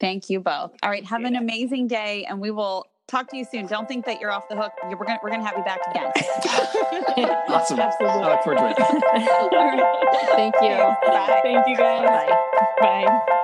Thank you both. All right, have an amazing day, and we will talk to you soon. Don't think that you're off the hook. You're, we're gonna we're gonna have you back again. Awesome. Absolutely. I look forward to it. All right. Thank you. Bye. Thank you guys. Bye. Bye.